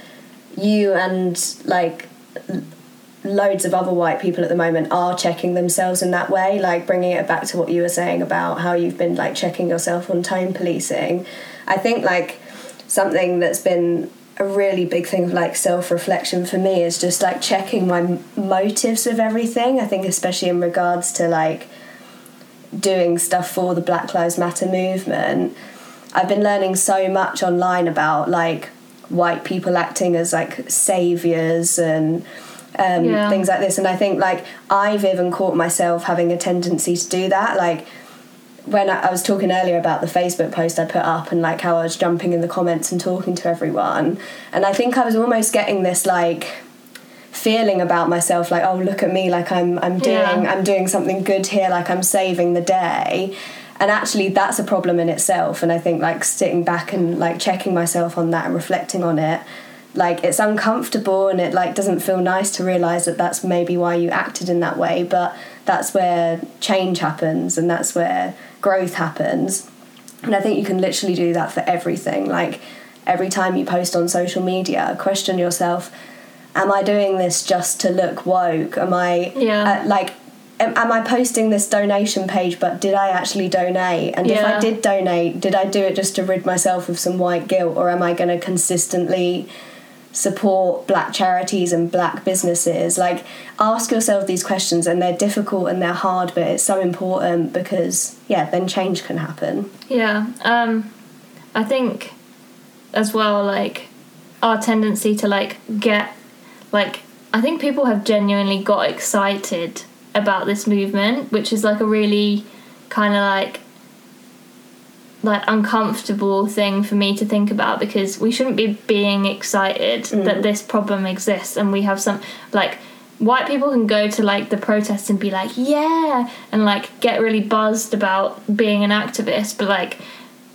you and like loads of other white people at the moment are checking themselves in that way, like bringing it back to what you were saying about how you've been like checking yourself on tone policing. I think like something that's been a really big thing of like self reflection for me is just like checking my motives of everything. I think, especially in regards to like doing stuff for the Black Lives Matter movement, I've been learning so much online about like white people acting as like saviors and um, Yeah. things like this. And I think like I've even caught myself having a tendency to do that. Like when I, I was talking earlier about the Facebook post I put up and like how I was jumping in the comments and talking to everyone, and I think I was almost getting this like feeling about myself like oh look at me like I'm I'm doing Yeah. I'm doing something good here like I'm saving the day. And actually that's a problem in itself. And I think like sitting back and like checking myself on that and reflecting on it like it's uncomfortable and it like doesn't feel nice to realize that that's maybe why you acted in that way. But that's where change happens and that's where growth happens. And I think you can literally do that for everything. Like every time you post on social media, question yourself am I doing this just to look woke? Am I Yeah. uh, like am, am I posting this donation page but did I actually donate? And if I did donate, did I do it just to rid myself of some white guilt or am I going to consistently support black charities and black businesses? Like ask yourself these questions and they're difficult and they're hard but it's so important because yeah, then change can happen. Yeah. Um, I think as well, like our tendency to like get like I think people have genuinely got excited about this movement, which is like a really kind of like like uncomfortable thing for me to think about because we shouldn't be being excited that mm. this problem exists and we have some like white people can go to like the protests and be like yeah and like get really buzzed about being an activist but like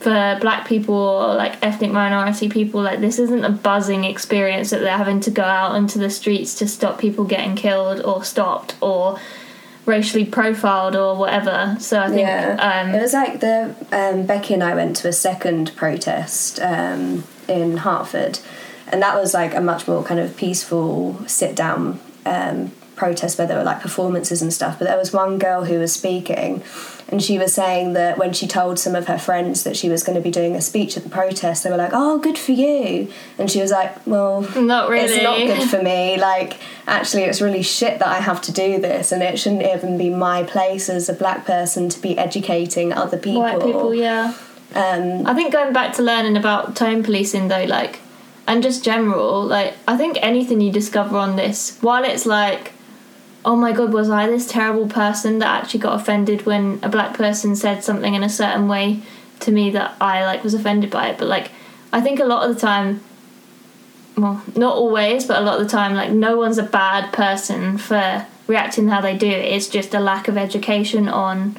for black people or like ethnic minority people like this isn't a buzzing experience that they're having to go out into the streets to stop people getting killed or stopped or racially profiled or whatever. So i think Yeah, um it was like the um, Becky and I went to a second protest um, in Hertford, and that was like a much more kind of peaceful sit down um, protest where there were like performances and stuff. But there was one girl who was speaking, and she was saying that when she told some of her friends that she was going to be doing a speech at the protest, they were like, "Oh, good for you," and she was like, "Well, not really it's not good for me. Like, actually, it's really shit that I have to do this, and it shouldn't even be my place as a black person to be educating other people. white people yeah Um, I think going back to learning about tone policing though, like, and just general, like, I think anything you discover on this, while it's like, oh my god, was I this terrible person that actually got offended when a black person said something in a certain way to me that I like was offended by it, but like, I think a lot of the time, well, not always, but a lot of the time, like, no one's a bad person for reacting how they do. It's just a lack of education on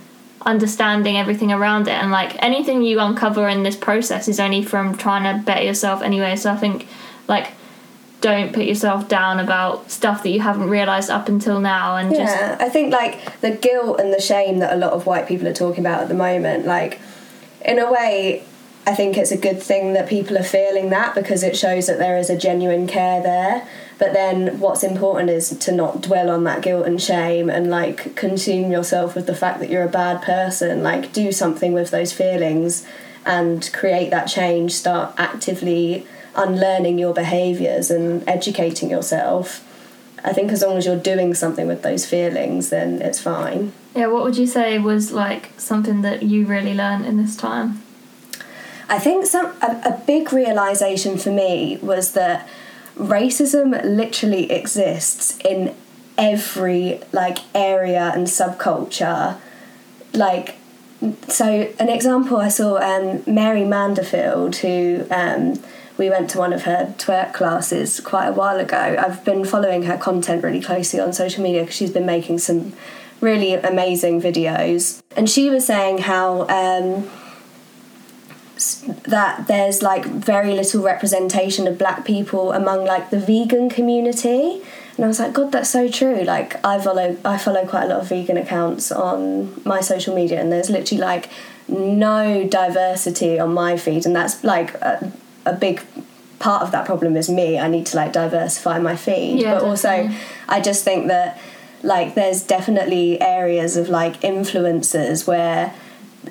understanding everything around it. And like anything you uncover in this process is only from trying to better yourself anyway. So i think like don't put yourself down about stuff that you haven't realized up until now and just yeah, I think like the guilt and the shame that a lot of white people are talking about at the moment, like, in a way, I think it's a good thing that people are feeling that because it shows that there is a genuine care there. But then what's important is to not dwell on that guilt and shame and like consume yourself with the fact that you're a bad person. Like do something with those feelings and create that change. Start actively unlearning your behaviours and educating yourself. I think as long as you're doing something with those feelings, then it's fine. yeah what would you say was like something that you really learned in this time I think some a, a big realization for me was that racism literally exists in every like area and subculture. Like, so an example I saw um, Mary Mandefield, who um, we went to one of her twerk classes quite a while ago. I've been following her content really closely on social media because she's been making some really amazing videos, and she was saying how. Um, that there's like very little representation of black people among like the vegan community and I was like god that's so true like I follow I follow quite a lot of vegan accounts on my social media and there's literally like no diversity on my feed and that's like a, a big part of that problem is me. I need to like diversify my feed. Yeah, but also. I just think that like there's definitely areas of like influencers where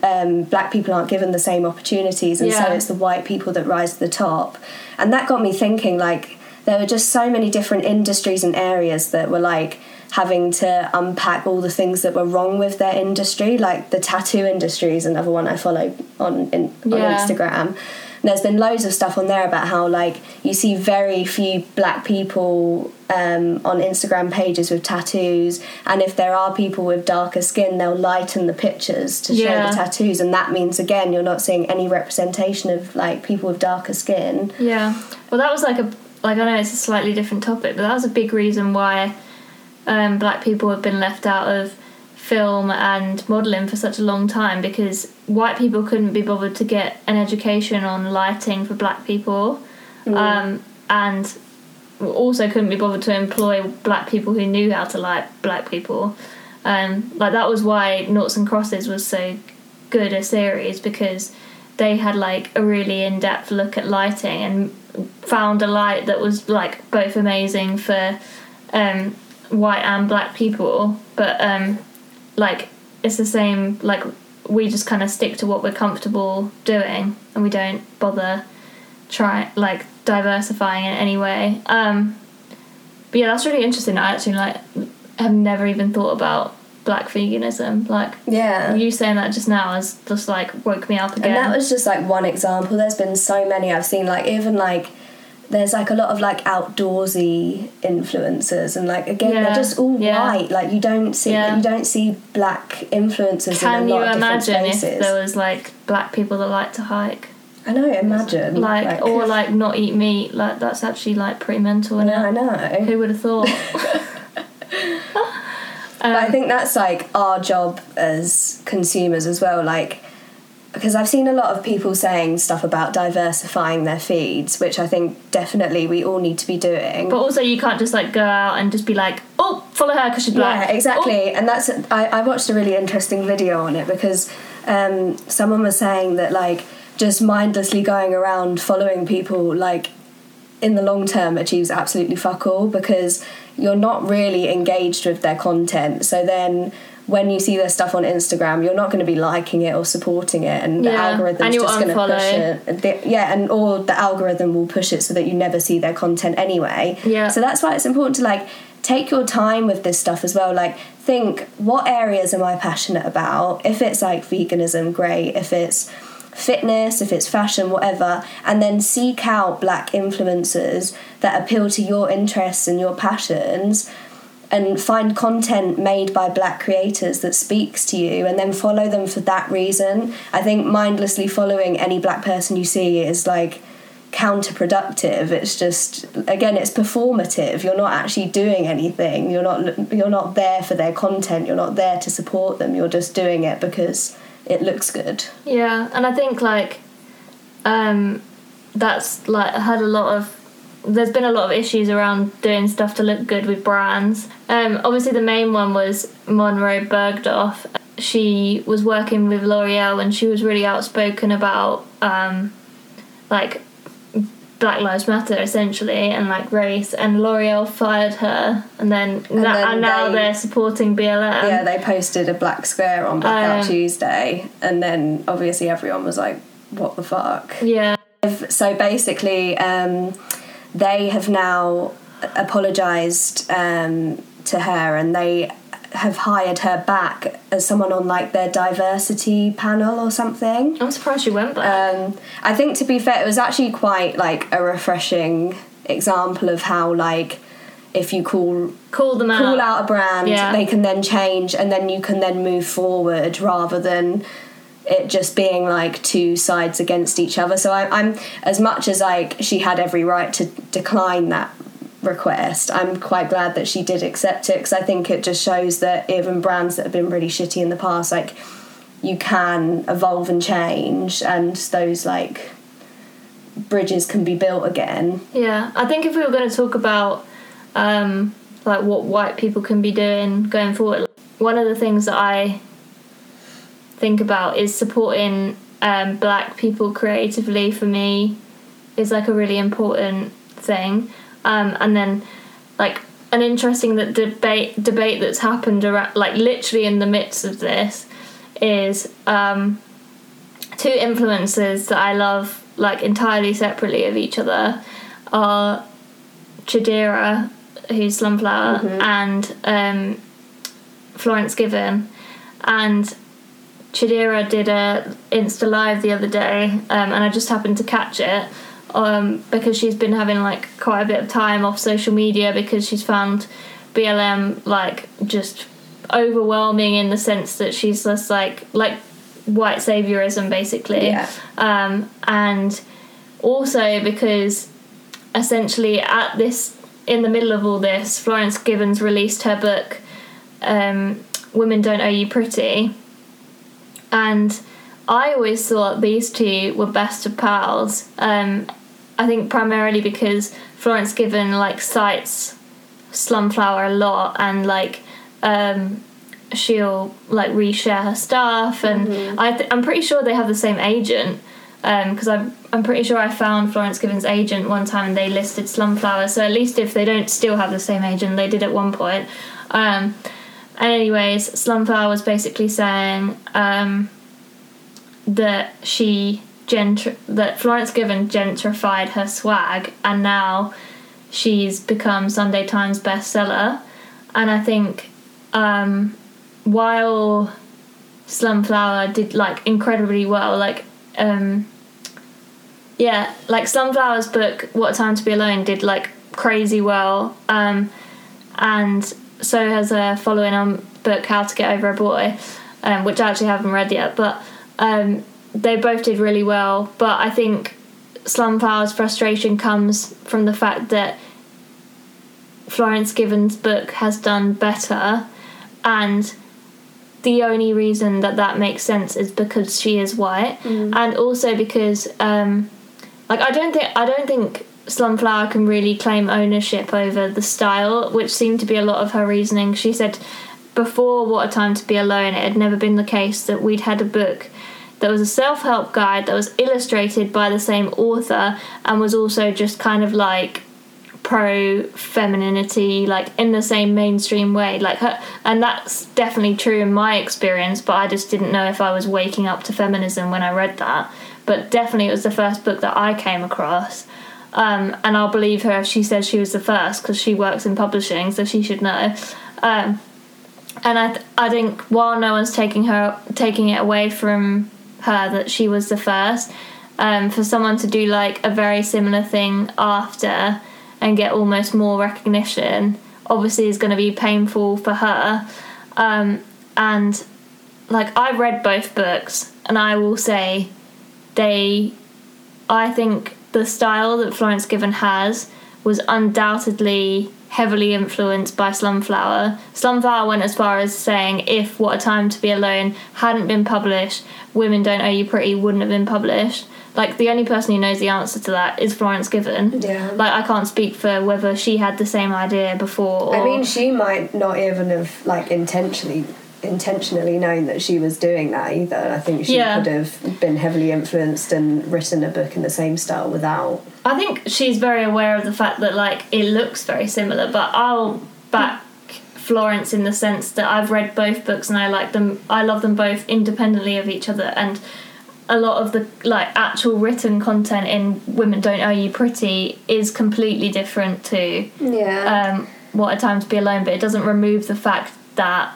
um, black people aren't given the same opportunities and so it's the white people that rise to the top. And that got me thinking like there were just so many different industries and areas that were like having to unpack all the things that were wrong with their industry like the tattoo industry is another one i follow on in, on instagram there's been loads of stuff on there about how like you see very few black people um, on Instagram pages with tattoos, and if there are people with darker skin, they'll lighten the pictures to show Yeah. the tattoos, and that means again you're not seeing any representation of like people with darker skin. Yeah. Well, that was like a like I know it's a slightly different topic, but that was a big reason why um, black people have been left out of film and modelling for such a long time because white people couldn't be bothered to get an education on lighting for black people, um, and also couldn't be bothered to employ black people who knew how to light black people. Um, like that was why Noughts and Crosses was so good a series because they had like a really in-depth look at lighting and found a light that was like both amazing for um, white and black people but um, like it's the same like we just kind of stick to what we're comfortable doing and we don't bother try like diversifying in any way um, but yeah that's really interesting i actually like have never even thought about black veganism like Yeah. you saying that just now has just like woke me up again And that was just like one example. There's been so many I've seen, like even like there's like a lot of like outdoorsy influencers, and like again Yeah, they're just all yeah. white. Like you don't see Yeah. you don't see black influencers Can in a you of imagine if there was like black people that like to hike, I know, imagine like, or (laughs) like not eat meat? Like that's actually like pretty mental. I know, I know. Who would have thought? (laughs) (laughs) But I Um, think that's like our job as consumers as well. Like, because I've seen a lot of people saying stuff about diversifying their feeds, which I think definitely we all need to be doing. but also you can't just like go out and just be like, oh, follow her because she's black. Yeah, exactly. And that's I, I watched a really interesting video on it because um, someone was saying that like just mindlessly going around following people like in the long term achieves absolutely fuck all because you're not really engaged with their content. So then when you see their stuff on Instagram, you're not going to be liking it or supporting it, and the Yeah, algorithm's and you'll just going to push it. The- yeah, and or the algorithm will push it so that you never see their content anyway. Yeah. So that's why it's important to like take your time with this stuff as well. Like think what areas am I passionate about? If it's like veganism, great. If it's fitness, if it's fashion, whatever, and then seek out black influencers that appeal to your interests and your passions and find content made by black creators that speaks to you and then follow them for that reason. I think mindlessly following any black person you see is like counterproductive. It's just again it's performative. You're not actually doing anything. You're not you're not there for their content. You're not there to support them. You're just doing it because it looks good. Yeah, and I think like um, that's like I had a lot of. There's been a lot of issues around doing stuff to look good with brands. Um, obviously, the main one was Monroe Bergdorf. She was working with L'Oreal and she was really outspoken about um, like Black Lives Matter essentially and like race. And L'Oreal fired her, and then, na- then and now they, are supporting BLM. yeah, they posted a black square on Blackout Um, Tuesday, and then obviously everyone was like, "What the fuck." yeah. So basically, um, they have now apologised um, to her, and they have hired her back as someone on like their diversity panel or something. I'm surprised she went back. Um, I think to be fair, it was actually quite like a refreshing example of how like if you call Call them out. call out a brand, Yeah. they can then change, and then you can then move forward rather than it just being like two sides against each other. So I, I'm as much as like she had every right to decline that request. I'm quite glad that she did accept it because I think it just shows that even brands that have been really shitty in the past, like you can evolve and change, and those like bridges can be built again. Yeah, I think if we were going to talk about um, like what white people can be doing going forward, one of the things that I think about is supporting um, black people creatively. For me, is like a really important thing, um, and then like an interesting that debate debate that's happened around like literally in the midst of this is um, two influencers that I love like entirely separately of each other are Chidera, who's Slumflower, and um, Florence Given. And Chidera did a Insta Live the other day, um, and I just happened to catch it um, because she's been having like quite a bit of time off social media because she's found BLM like just overwhelming in the sense that she's just like like white saviorism basically Yeah. um, and also because essentially at this in the middle of all this florence given released her book um, women don't owe you pretty and i always thought these two were best of pals um, i think primarily because florence given like cites slumflower a lot and like um, she'll like reshare her stuff and I th- I'm pretty sure they have the same agent because I'm I'm pretty sure I found Florence Given's agent one time and they listed Slumflower. So at least if they don't still have the same agent, they did at one point. Um, and anyways, Slumflower was basically saying um, that she gentr- that Florence Given gentrified her swag and now she's become Sunday Times bestseller. And I think um, while Slumflower did like incredibly well, like um, yeah, like Slumflower's book, What Time to Be Alone, did like crazy well. Um, and so has a following on book, How to Get Over a Boy, um, which I actually haven't read yet. But um, they both did really well. But I think Slumflower's frustration comes from the fact that Florence Given's book has done better, and the only reason that that makes sense is because she is white, and also because, um, like, I don't think I don't think Slumflower can really claim ownership over the style, which seemed to be a lot of her reasoning. She said before What a Time to Be Alone, it had never been the case that we'd had a book that was a self help guide that was illustrated by the same author and was also just kind of like pro femininity like in the same mainstream way. Like her and that's definitely true in my experience but i just didn't know if i was waking up to feminism when i read that. But definitely it was the first book that i came across um, and i'll believe her if she says she was the first because she works in publishing so she should know. Um, and I, th- I think while no one's taking her taking it away from her that she was the first um, for someone to do like a very similar thing after and get almost more recognition obviously is going to be painful for her. Um, and like i've read both books and i will say they i think the style that florence given has was undoubtedly heavily influenced by Slumflower. Slumflower went as far as saying if What a Time to Be Alone hadn't been published, Women Don't Owe You Pretty wouldn't have been published. Like the only person who knows the answer to that is Florence Given. Yeah. Like I can't speak for whether she had the same idea before. Or, I mean, she might not even have like intentionally intentionally known that she was doing that either. I think she Yeah. could have been heavily influenced and written a book in the same style without. I think she's very aware of the fact that like it looks very similar, but I'll back Florence in the sense that I've read both books and I like them. I love them both independently of each other, and a lot of the like actual written content in Women Don't Owe You Pretty is completely different to Yeah. um, What a Time to Be Alone, but it doesn't remove the fact that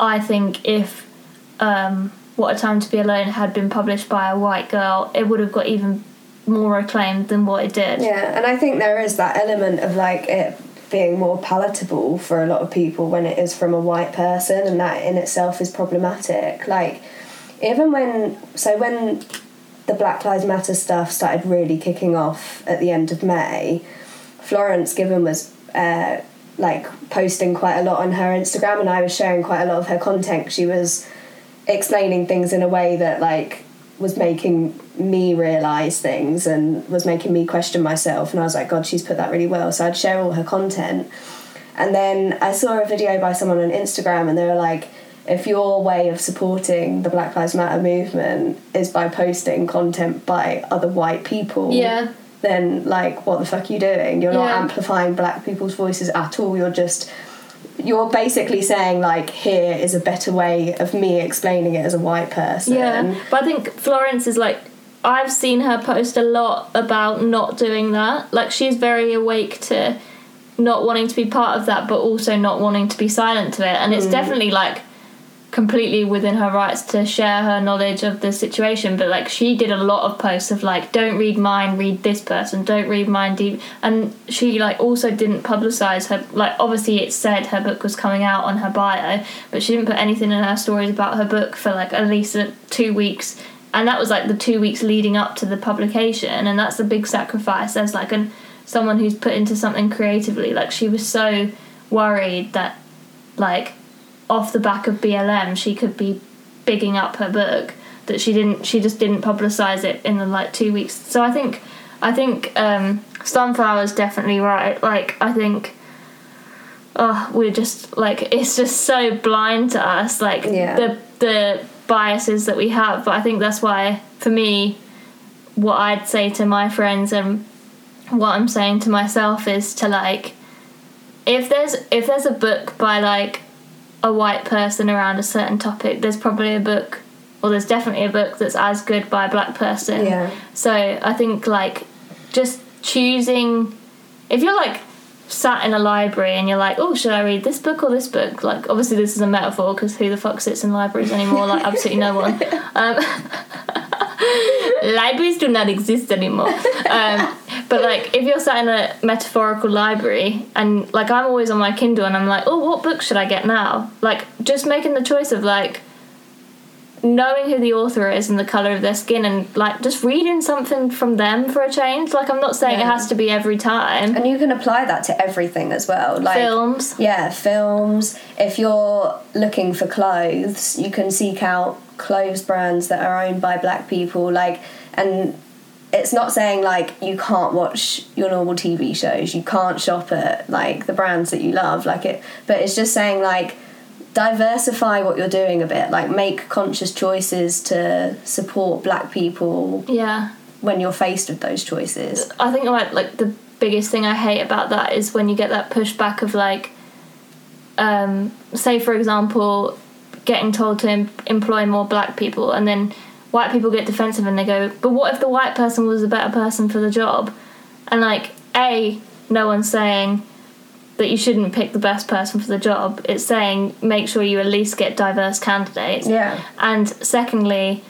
I think if um, What a Time to Be Alone had been published by a white girl, it would have got even more acclaimed than what it did. Yeah, and I think there is that element of like it being more palatable for a lot of people when it is from a white person, and that in itself is problematic. Like, even when, so when the Black Lives Matter stuff started really kicking off at the end of May, Florence Given was uh, like posting quite a lot on her Instagram, and I was sharing quite a lot of her content. She was explaining things in a way that like was making me realize things and was making me question myself and I was like god she's put that really well so I'd share all her content and then I saw a video by someone on Instagram and they were like if your way of supporting the Black Lives Matter movement is by posting content by other white people Yeah. Then like what the fuck are you doing you're not Yeah. amplifying black people's voices at all you're just you're basically saying like here is a better way of me explaining it as a white person Yeah, but I think Florence is like I've seen her post a lot about not doing that. Like she's very awake to not wanting to be part of that, but also not wanting to be silent to it. And it's mm. definitely like completely within her rights to share her knowledge of the situation. But like she did a lot of posts of like, don't read mine, read this person, don't read mine deep. And she like also didn't publicize her. Like obviously it said her book was coming out on her bio, but she didn't put anything in her stories about her book for like at least uh, two weeks. And that was like the two weeks leading up to the publication, and that's a big sacrifice as like an someone who's put into something creatively. Like she was so worried that like off the back of BLM she could be bigging up her book that she didn't she just didn't publicize it in the like two weeks. So i think i think um slumflower's definitely right. Like i think oh we're just like (laughs) it's just so blind to us like Yeah. the the biases that we have. But i think that's why for me what I'd say to my friends and what I'm saying to myself is to like if there's if there's a book by like a white person around a certain topic, there's probably a book or there's definitely a book that's as good by a black person. Yeah. So I think like just choosing if you're like sat in a library and you're like, oh, should I read this book or this book? Like, obviously this is a metaphor because who the fuck sits in libraries anymore? Like, absolutely no one. (laughs) Um, (laughs) libraries do not exist anymore. Um, but like, if you're sat in a metaphorical library and like I'm always on my Kindle and I'm like, oh, what book should I get now? Like, just making the choice of like knowing who the author is and the color of their skin and like just reading something from them for a change like i'm not saying it has to be every time And you can apply that to everything as well. Like films Yeah, films. If you're looking for clothes, you can seek out clothes brands that are owned by black people. Like, and it's not saying like you can't watch your normal TV shows, you can't shop at like the brands that you love, like it, but it's just saying like diversify what you're doing a bit, like make conscious choices to support black people yeah when you're faced with those choices. I think like like the biggest thing I hate about that is when you get that pushback of like, um, say for example, getting told to em- employ more black people, and then white people get defensive and they go, but what if the white person was a better person for the job? And like, a no one's saying that you shouldn't pick the best person for the job. It's saying make sure you at least get diverse candidates. Yeah. And secondly,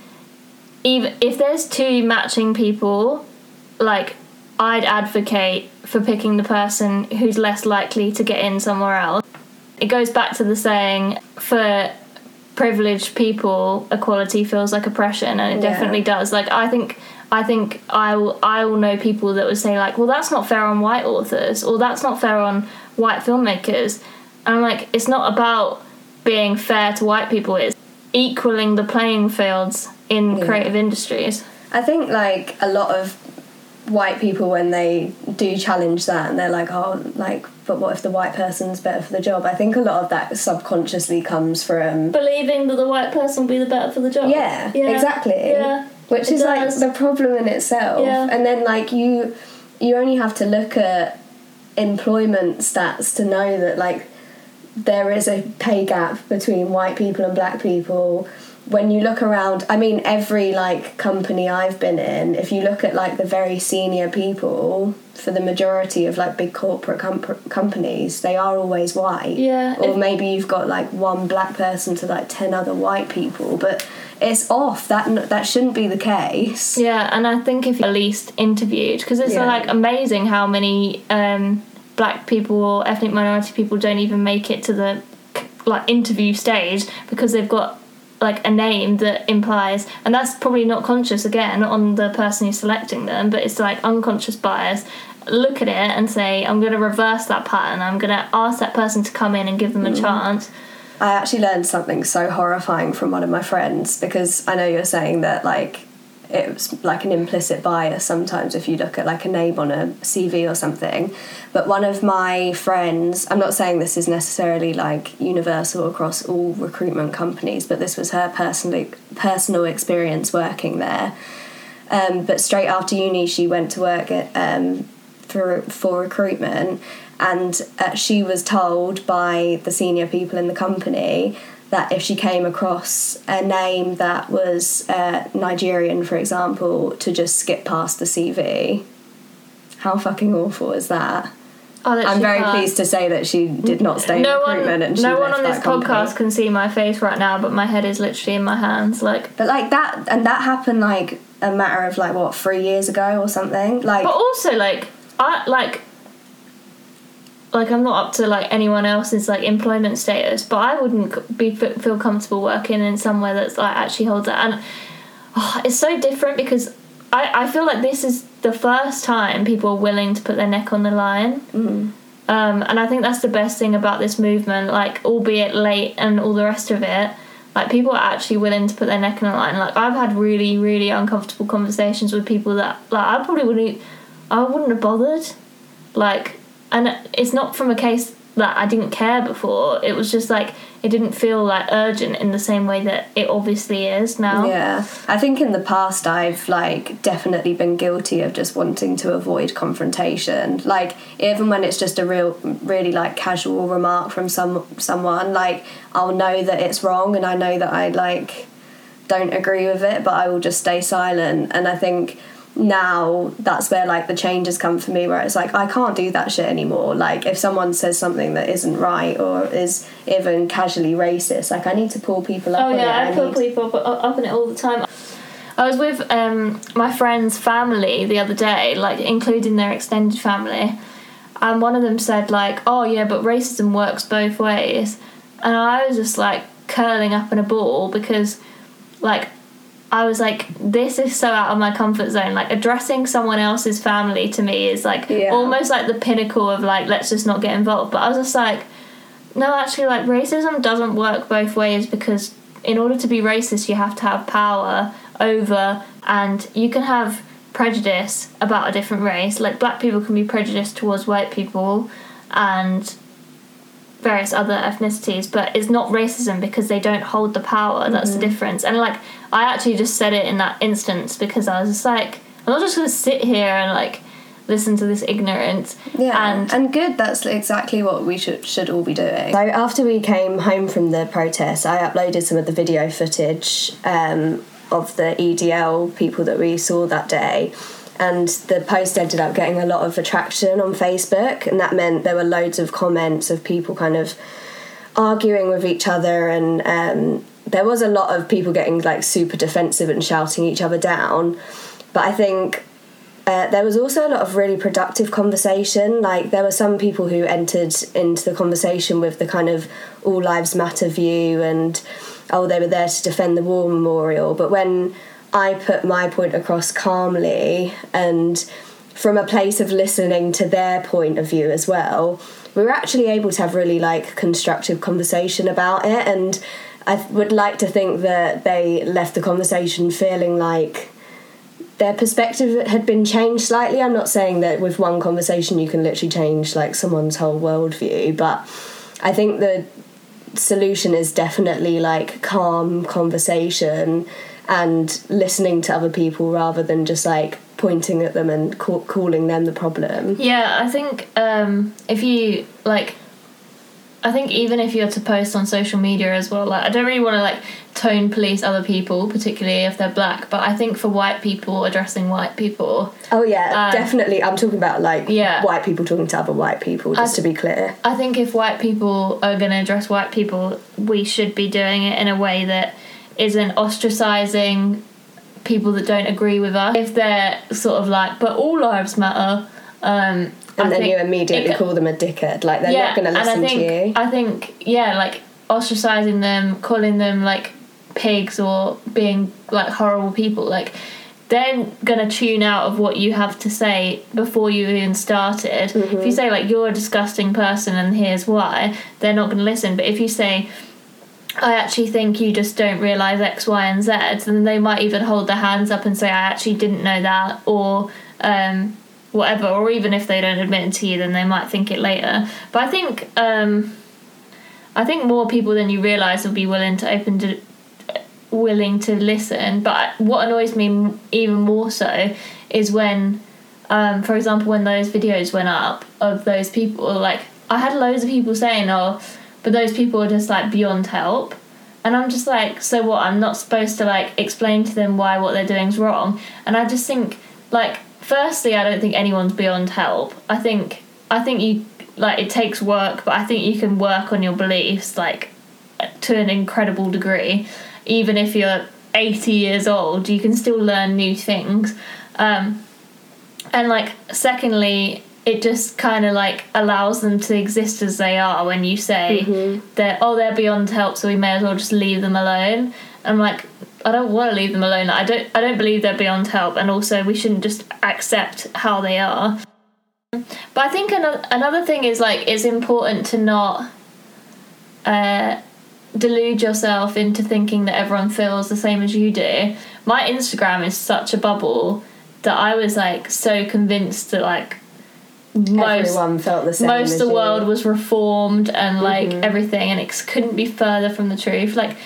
even if there's two matching people, like I'd advocate for picking the person who's less likely to get in somewhere else. It goes back to the saying for privileged people, equality feels like oppression, and it Yeah. definitely does. Like I think. I think I will. I will know people that would say like, "Well, that's not fair on white authors, or that's not fair on white filmmakers," and I'm like, "It's not about being fair to white people. It's equaling the playing fields in Yeah. creative industries." I think like a lot of white people when they do challenge that and they're like, oh, like, but what if the white person's better for the job? I think a lot of that subconsciously comes from Believing that the white person will be the better for the job. yeah, exactly. Yeah. Which It is does. like the problem in itself. Yeah. And then like you you only have to look at employment stats to know that like there is a pay gap between white people and black people when you look around i mean every like company i've been in if you look at like the very senior people for the majority of like big corporate com- companies they are always white. Yeah, or maybe you've got like one black person to like 10 other white people but it's off. That that shouldn't be the case. Yeah, and I think if you're at least interviewed, because it's Yeah. like amazing how many um, black people or ethnic minority people don't even make it to the like interview stage because they've got like a name that implies, and that's probably not conscious again on the person who's selecting them, but it's like unconscious bias. Look at it and say, I'm going to reverse that pattern. I'm going to ask that person to come in and give them a mm. chance. I actually learned something so horrifying from one of my friends because I know you're saying that like it's like an implicit bias sometimes if you look at like a name on a CV or something. But one of my friends, I'm not saying this is necessarily like universal across all recruitment companies, but this was her personal personal experience working there. Um, but straight after uni, she went to work at um, for for recruitment, and uh, she was told by the senior people in the company that if she came across a name that was uh, Nigerian, for example, to just skip past the CV. How fucking awful is that? Oh, I'm very can't. pleased to say that she did not stay in no recruitment one, and she no one on this company. podcast can see my face right now, but my head is literally in my hands. Like, But like that, and that happened like a matter of like what three years ago or something. Like but also like, I like, like I'm not up to like anyone else's like employment status, but I wouldn't be feel comfortable working in somewhere that's like actually holds that, and oh, it's so different because I I feel like this is the first time people are willing to put their neck on the line. mm, Um, and I think that's the best thing about this movement, like, albeit late and all the rest of it, like, people are actually willing to put their neck on the line. Like, I've had really, really uncomfortable conversations with people that, like, I probably wouldn't, I wouldn't have bothered. Like, and it's not from a case that I didn't care before. It was just like, it didn't feel like urgent in the same way that it obviously is now. Yeah, I think in the past I've like definitely been guilty of just wanting to avoid confrontation. Like even when it's just a real, really like casual remark from some someone, like I'll know that it's wrong and I know that I like don't agree with it, but I will just stay silent. And I think now that's where like the changes come for me where it's like I can't do that shit anymore. Like if someone says something that isn't right or is even casually racist like I need to pull people up Oh yeah, I I pull need- people up, up on it all the time. I was with um, my friend's family the other day, like including their extended family, and one of them said like, "Oh yeah, but racism works both ways," and I was just like curling up in a ball because, like, I was like, "This is so out of my comfort zone." Like addressing someone else's family to me is like Yeah. almost like the pinnacle of like, let's just not get involved. But I was just like. No, actually, like racism doesn't work both ways because in order to be racist, you have to have power over, and you can have prejudice about a different race. Like black people can be prejudiced towards white people, and various other ethnicities, but it's not racism because they don't hold the power. That's the difference. And like, I actually just said it in that instance because I was just like, I'm not just gonna sit here and like listen to this ignorance. Yeah, and and, good. That's exactly what we should should all be doing. So after we came home from the protest, I uploaded some of the video footage um, of the EDL people that we saw that day. And the post ended up getting a lot of attraction on Facebook, and that meant there were loads of comments of people kind of arguing with each other, and um, there was a lot of people getting like super defensive and shouting each other down. But I think uh, there was also a lot of really productive conversation. Like there were some people who entered into the conversation with the kind of all lives matter view, and oh, they were there to defend the war memorial. But when I put my point across calmly and from a place of listening to their point of view as well, we were actually able to have really like constructive conversation about it. And I would like to think that they left the conversation feeling like their perspective had been changed slightly. I'm not saying that with one conversation you can literally change like someone's whole worldview, but I think the solution is definitely like calm conversation and listening to other people rather than just like pointing at them and ca- calling them the problem. Yeah, I think um, if you like, I think even if you're to post on social media as well, like I don't really want to like tone police other people, particularly if they're black. But I think for white people addressing white people, Oh yeah, Um, definitely. I'm talking about like Yeah. white people talking to other white people, just to be clear. I think if white people are going to address white people, we should be doing it in a way that isn't ostracizing people that don't agree with us. If they're sort of like, but all lives matter. Um, I And then think you immediately it- call them a dickhead. Like they're not going to listen think, to you. I think yeah, like ostracizing them, calling them like pigs or being like horrible people, like they're gonna tune out of what you have to say before you even started. Mm-hmm. If you say like you're a disgusting person and here's why, they're not gonna listen. But if you say I actually think you just don't realise X, Y, and Z, and they might even hold their hands up and say, I actually didn't know that, or um, whatever. Or even if they don't admit it to you, then they might think it later. But I think um, I think more people than you realise will be willing to open to willing to listen. But what annoys me even more so is when, um, for example, when those videos went up of those people, like I had loads of people saying, "Oh, but those people are just like beyond help." And I'm just like, so what? I'm not supposed to like explain to them why what they're doing is wrong. And I just think, like, firstly, I don't think anyone's beyond help. I think, I think you like it takes work, but I think you can work on your beliefs like to an incredible degree. Even if you're 80 years old, you can still learn new things. Um, and like, secondly, it just kind of like allows them to exist as they are when you say that oh they're beyond help so we may as well just leave them alone. I'm like i don't want to leave them alone. I don't i don't believe they're beyond help and also we shouldn't just accept how they are. But i think another, another thing is like it's important to not uh, delude yourself into thinking that everyone feels the same as you do. My instagram is such a bubble that i was like so convinced that like most Everyone felt the same. most of the world was reformed and like Mhm. everything, and it couldn't be further from the truth. Like,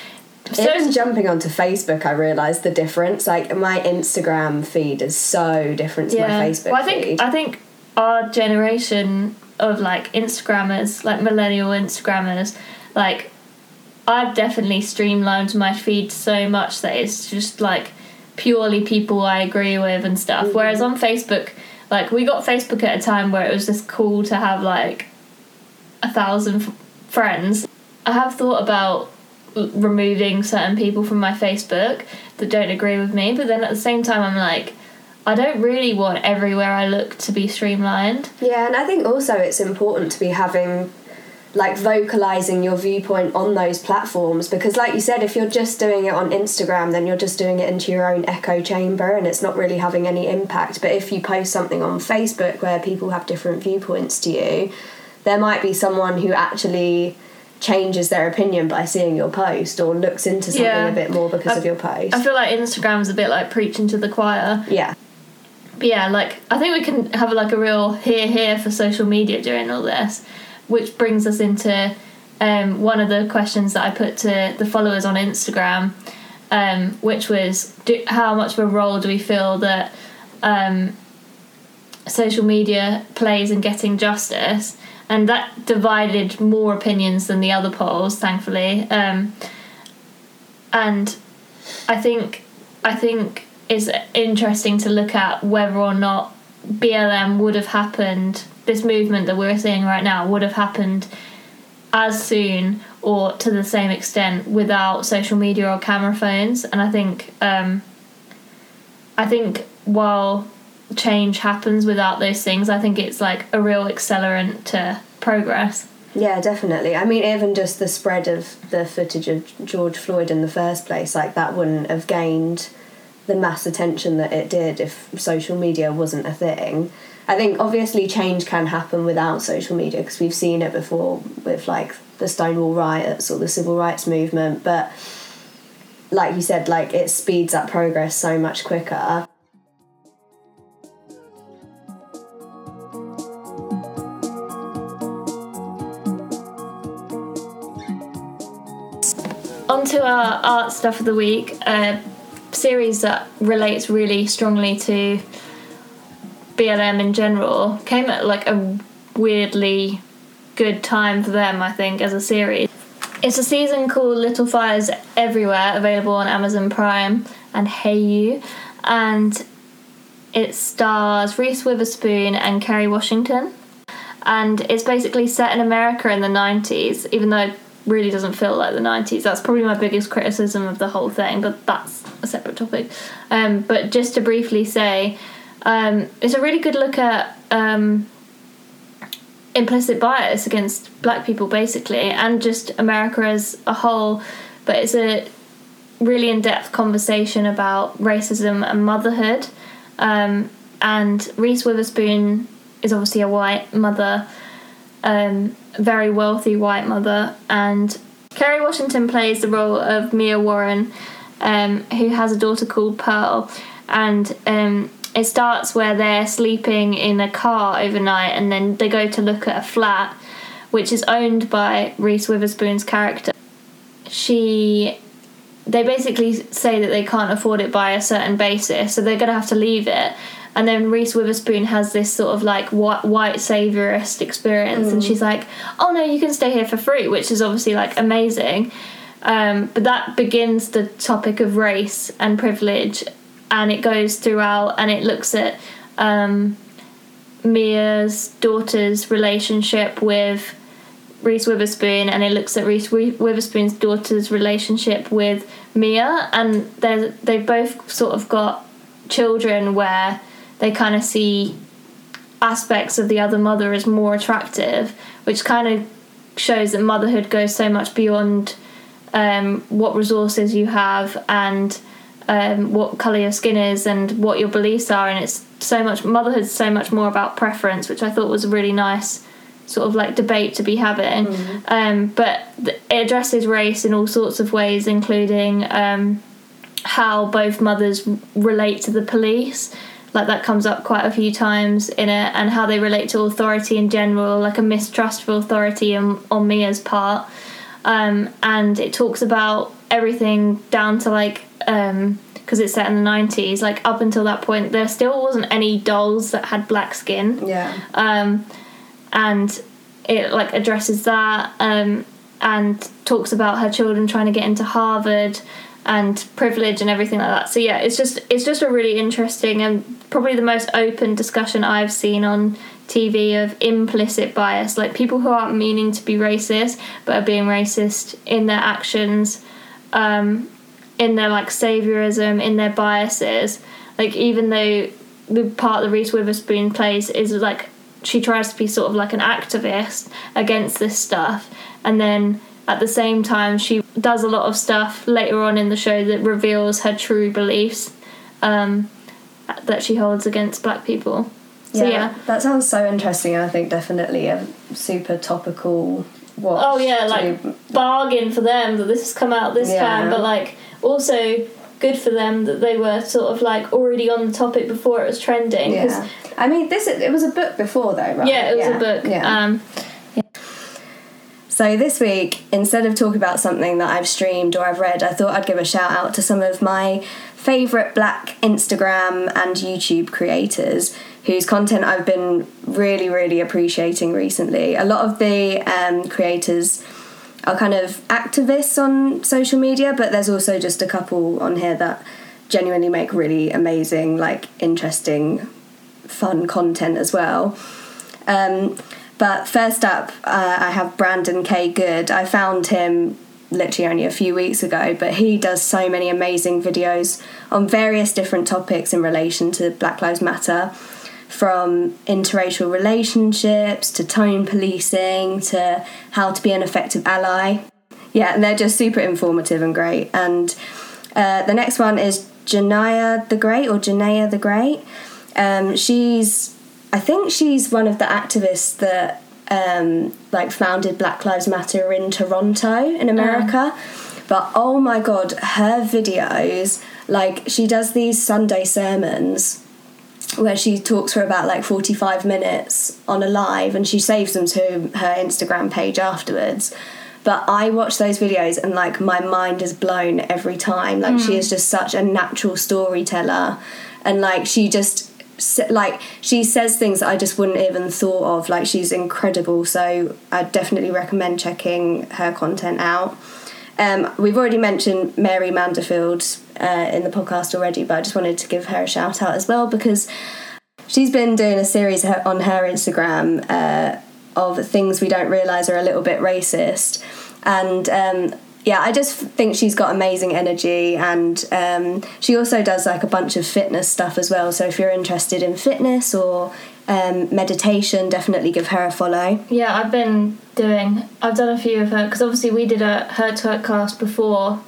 so jumping onto Facebook, I realised the difference. Like my Instagram feed is so different to my Facebook Well, I think feed. I think our generation of like Instagrammers, like millennial Instagrammers, like I've definitely streamlined my feed so much that it's just like purely people I agree with and stuff. Mm-hmm. Whereas on Facebook, like we got Facebook at a time where it was just cool to have like a thousand f- friends. I have thought about removing certain people from my Facebook that don't agree with me, but then at the same time, I'm like, I don't really want everywhere I look to be streamlined. Yeah, and I think also it's important to be having like vocalizing your viewpoint on those platforms because like you said if you're just doing it on Instagram then you're just doing it into your own echo chamber and it's not really having any impact but if you post something on Facebook where people have different viewpoints to you there might be someone who actually changes their opinion by seeing your post or looks into something Yeah. a bit more because I- of your post I feel like Instagram's a bit like preaching to the choir. yeah But yeah, like I think we can have like a real here here for social media during all this, which brings us into um, one of the questions that I put to the followers on Instagram, um, which was do, how much of a role do we feel that um, social media plays in getting justice? And that divided more opinions than the other polls, thankfully. Um, and I think I think it's interesting to look at whether or not BLM would have happened. This movement that we're seeing right now would have happened as soon or to the same extent without social media or camera phones. And I think um, I think while change happens without those things, I think it's like a real accelerant to progress. Yeah, definitely. I mean, even just the spread of the footage of George Floyd in the first place, like that wouldn't have gained the mass attention that it did if social media wasn't a thing. I think obviously change can happen without social media because we've seen it before with like the Stonewall riots or the civil rights movement, but like you said, like it speeds up progress so much quicker. On to our art stuff of the week, a series that relates really strongly to BLM in general came at like a weirdly good time for them, I think, as a series. It's a season called Little Fires Everywhere, available on Amazon Prime and Hey You, and it stars Reese Witherspoon and Kerry Washington, and it's basically set in America in the 90s, even though it really doesn't feel like the 90s. That's probably my biggest criticism of the whole thing, but that's a separate topic. Um, but just to briefly say, um, it's a really good look at um, implicit bias against black people, basically, and just America as a whole. But it's a really in depth conversation about racism and motherhood. Um, and Reese Witherspoon is obviously a white mother, um, very wealthy white mother, and Kerry Washington plays the role of Mia Warren, um, who has a daughter called Pearl, and um, it starts where they're sleeping in a car overnight, and then they go to look at a flat, which is owned by Reese Witherspoon's character. She they basically say that they can't afford it by a certain basis, so they're going to have to leave it. And then Reese Witherspoon has this sort of like white, white saviorist experience, and she's like, "Oh no, you can stay here for free," which is obviously like amazing. Um, but that begins the topic of race and privilege, and it goes throughout, and it looks at um, Mia's daughter's relationship with Reese Witherspoon, and it looks at Reese Witherspoon's daughter's relationship with Mia, and they they've both sort of got children where they kind of see aspects of the other mother as more attractive, which kind of shows that motherhood goes so much beyond um, what resources you have and um, what color your skin is and what your beliefs are, and it's so much motherhood's so much more about preference, which I thought was a really nice sort of like debate to be having. Um, but th- it addresses race in all sorts of ways, including um, how both mothers relate to the police. like that comes up quite a few times in it, and how they relate to authority in general, like a mistrust of authority on, on Mia's part. Um, and it talks about everything down to like um, because it's set in the 90s like up until that point there still wasn't any dolls that had black skin Yeah. um, and it like addresses that um, and talks about her children trying to get into Harvard and privilege and everything like that. So yeah, it's just it's just a really interesting and probably the most open discussion I've seen on TV of implicit bias, like people who aren't meaning to be racist but are being racist in their actions, um, in their like saviorism, in their biases. Like even though the part that Reese Witherspoon plays is like she tries to be sort of like an activist against this stuff and then at the same time she does a lot of stuff later on in the show that reveals her true beliefs um, that she holds against black people so yeah, that sounds so interesting. and I think definitely a super topical watch. oh yeah to- like bargain for them that this has come out this Yeah. time but like also good for them that they were sort of like already on the topic before it was trending yeah. I mean, this it was a book before though, right? yeah it was a book Yeah. um, So this week, instead of talking about something that I've streamed or I've read, I thought I'd give a shout out to some of my favourite black Instagram and YouTube creators whose content I've been really, really appreciating recently. A lot of the um, creators are kind of activists on social media, but there's also just a couple on here that genuinely make really amazing, like interesting, fun content as well. Um, but first up, uh, I have Brandon K. Good. I found him literally only a few weeks ago, but he does so many amazing videos on various different topics in relation to Black Lives Matter. From interracial relationships to tone policing to how to be an effective ally. Yeah, and they're just super informative and great. And uh, the next one is Janaya the Great or Janaya the Great. Um, she's, I think she's one of the activists that um, like founded Black Lives Matter in Toronto in America. But oh my god, her videos, like she does these Sunday sermons where she talks for about like 45 minutes on a live and she saves them to her Instagram page afterwards. But I watch those videos and like my mind is blown every time. Like she is just such a natural storyteller and like she just like she says things I just wouldn't even thought of. Like she's incredible. So I definitely recommend checking her content out. Um, we've already mentioned Mary Mandefield uh, in the podcast already, but I just wanted to give her a shout out as well because she's been doing a series on her Instagram uh, of things we don't realise are a little bit racist. And um, yeah, I just think she's got amazing energy, and um, she also does like a bunch of fitness stuff as well. So if you're interested in fitness or um, meditation, definitely give her a follow. Yeah, I've been doing. I've done a few of her because obviously we did a her twerk class before,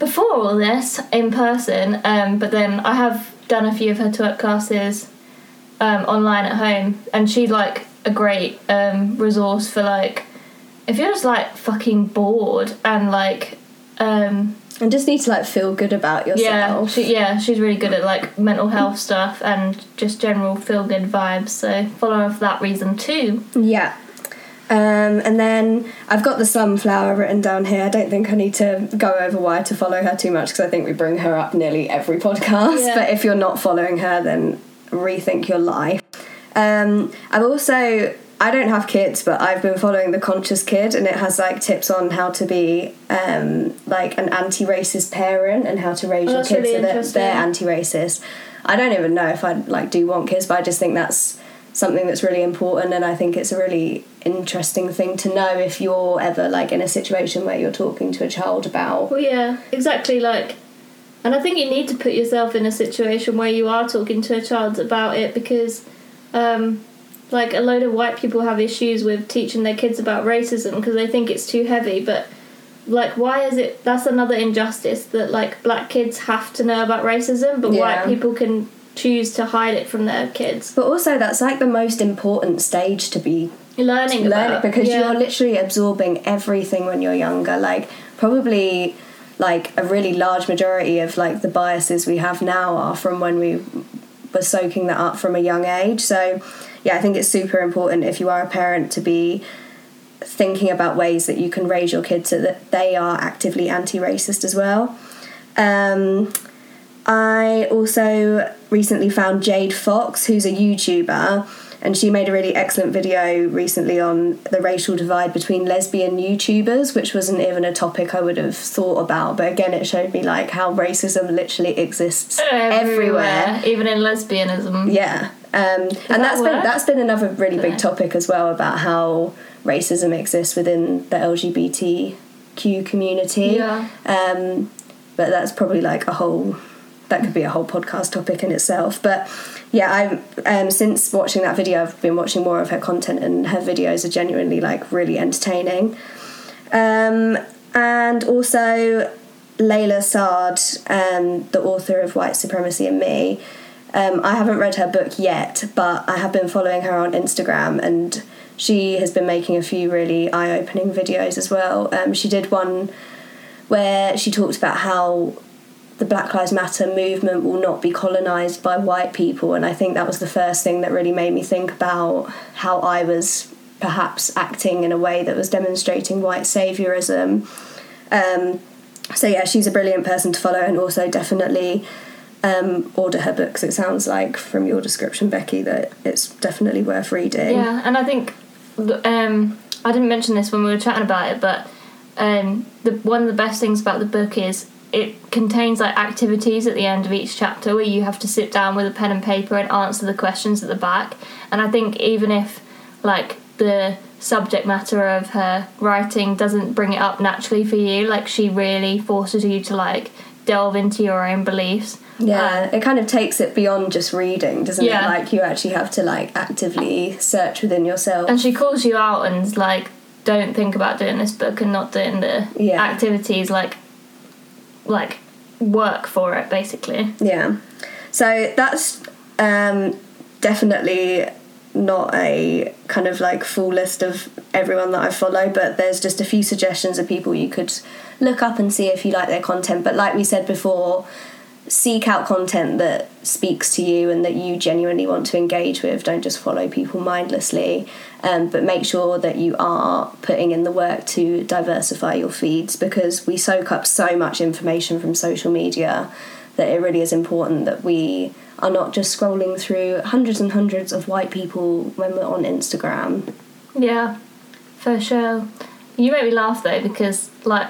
before all this in person. Um, but then I have done a few of her twerk classes, um, online at home, and she's like a great um resource for like, if you're just like fucking bored and like, um, And just need to like feel good about yeah, yourself. she, yeah, she's really good at like mental health stuff and just general feel good vibes. So follow her for that reason too. Yeah. Um, and then I've got the Slumflower written down here. I don't think I need to go over why to follow her too much because I think we bring her up nearly every podcast. Yeah. But if you're not following her, then rethink your life. Um, I've also I don't have kids, but I've been following the Conscious Kid, and it has like tips on how to be um, like an anti-racist parent and how to raise Oh, your kids really so that they're anti-racist. I don't even know if I like do want kids, but I just think that's something that's really important, and I think it's a really interesting thing to know if you're ever like in a situation where you're talking to a child about. Well, yeah, exactly. Like, and I think you need to put yourself in a situation where you are talking to a child about it because, um, like, a load of white people have issues with teaching their kids about racism because they think it's too heavy. But, like, why is it? That's another injustice that like black kids have to know about racism, but Yeah. white people can choose to hide it from their kids. But also, that's like the most important stage to be Learning learn about it because yeah. you're literally absorbing everything when you're younger like probably like a really large majority of like the biases we have now are from when we were soaking that up from a young age. So, yeah, I think it's super important if you are a parent to be thinking about ways that you can raise your kids so that they are actively anti-racist as well. Um, I also recently found Jade Fox, who's a YouTuber, and she made a really excellent video recently on the racial divide between lesbian YouTubers, which wasn't even a topic I would have thought about. But again, it showed me like how racism literally exists everywhere, even in lesbianism. Yeah, um, and that that's been that's been another really big topic as well about how racism exists within the LGBTQ community. Yeah. Um, but that's probably like a whole that could be a whole podcast topic in itself. But yeah, I've um, since watching that video, I've been watching more of her content, and her videos are genuinely like really entertaining. Um, and also Layla Saad, um, the author of White Supremacy and Me. Um, I haven't read her book yet, but I have been following her on Instagram, and she has been making a few really eye-opening videos as well. Um, she did one where she talked about how the Black Lives Matter movement will not be colonized by white people, and I think that was the first thing that really made me think about how I was perhaps acting in a way that was demonstrating white saviorism. Um, so yeah, she's a brilliant person to follow, and also definitely um, order her books. It sounds like from your description, Becky, that it's definitely worth reading. Yeah, and I think um, I didn't mention this when we were chatting about it, but um, the one of the best things about the book is it contains like activities at the end of each chapter where you have to sit down with a pen and paper and answer the questions at the back. And I think even if like the subject matter of her writing doesn't bring it up naturally for you, like she really forces you to like delve into your own beliefs. Yeah, it kind of takes it beyond just reading, doesn't Yeah. it? Like you actually have to like actively search within yourself. and she calls you out and like don't think about doing this book and not doing the Yeah. activities like like work for it basically Yeah. So that's um, definitely not a kind of like full list of everyone that I follow, but there's just a few suggestions of people you could look up and see if you like their content. But like we said before, seek out content that speaks to you and that you genuinely want to engage with. Don't just follow people mindlessly, um, but make sure that you are putting in the work to diversify your feeds because we soak up so much information from social media that it really is important that we are not just scrolling through hundreds and hundreds of white people when we're on Instagram. yeah for sure you make me laugh though because like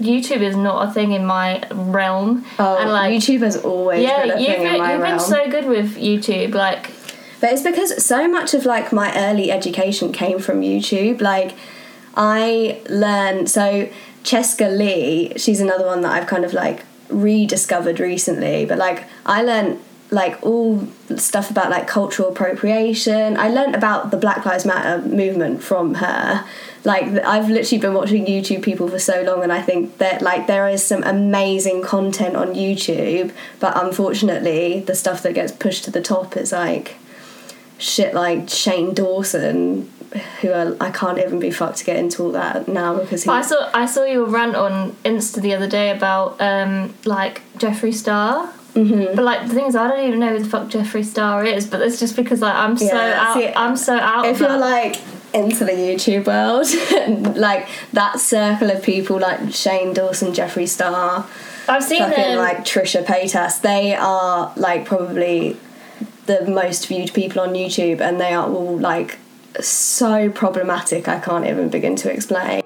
youtube is not a thing in my realm Oh, and like YouTube has always yeah been a you've, thing been, in my you've been so good with youtube like But it's because so much of like my early education came from YouTube. Like I learned so Cheska Lee, she's another one that I've kind of like rediscovered recently. But like I learned like all stuff about like cultural appropriation. I learned about the Black Lives Matter movement from her. Like I've literally been watching YouTube people for so long, and I think that like there is some amazing content on YouTube, but unfortunately, the stuff that gets pushed to the top is like shit like Shane Dawson, who are, I can't even be fucked to get into all that now because he. I saw I saw your rant on Insta the other day about um like Jeffree Star. Mm-hmm. But like the thing is, I don't even know who the fuck Jeffree Star is. But it's just because like I'm so Yeah, out. see, I'm so out. if of you're like into the YouTube world, (laughs) like that circle of people like Shane Dawson, Jeffree Star, I've seen fucking them. like Trisha Paytas, they are like probably the most viewed people on YouTube, and they are all like so problematic. I can't even begin to explain.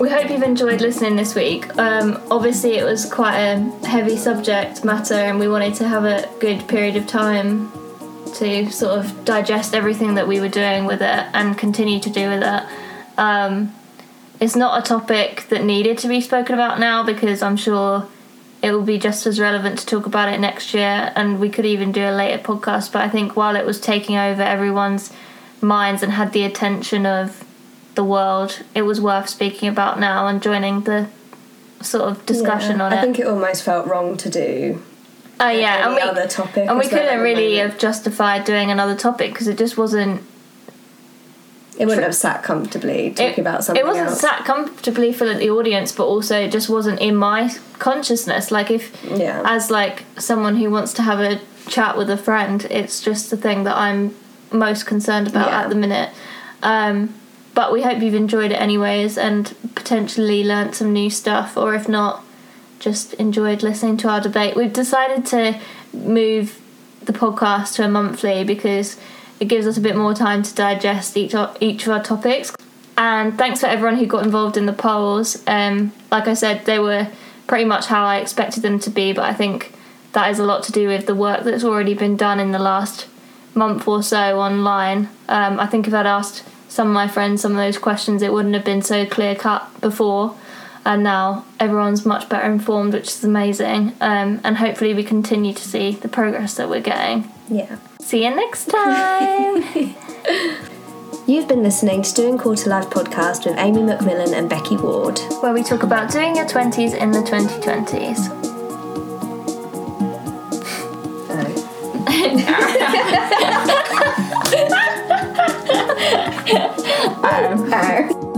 We hope you've enjoyed listening this week. Um, obviously, it was quite a heavy subject matter, and we wanted to have a good period of time to sort of digest everything that we were doing with it and continue to do with it. Um, it's not a topic that needed to be spoken about now because I'm sure it will be just as relevant to talk about it next year, and we could even do a later podcast. But I think while it was taking over everyone's minds and had the attention of the world, it was worth speaking about now and joining the sort of discussion Yeah, on it I think it almost felt wrong to do Oh yeah, and we other topic and we as well at couldn't really have justified doing another topic because it just wasn't. It wouldn't have sat comfortably talking about something it wasn't else. sat comfortably for the audience but also it just wasn't in my consciousness like if Yeah. as like someone who wants to have a chat with a friend it's just the thing that i'm most concerned about Yeah. at the minute um, but we hope you've enjoyed it anyways and potentially learnt some new stuff or if not just enjoyed listening to our debate we've decided to move the podcast to a monthly because it gives us a bit more time to digest each of, each of our topics. And thanks for everyone who got involved in the polls. Um, like I said, they were pretty much how I expected them to be, but I think that is a lot to do with the work that's already been done in the last month or so online. Um, I think if I'd asked some of my friends some of those questions, it wouldn't have been so clear cut before. And now everyone's much better informed, which is amazing. Um, and hopefully, we continue to see the progress that we're getting. Yeah. See you next time. (laughs) You've been listening to Doing Quarter Life podcast with Amy McMillan and Becky Ward, where we talk about doing your 20s in the 2020s. (laughs) (laughs) Oh. oh. oh.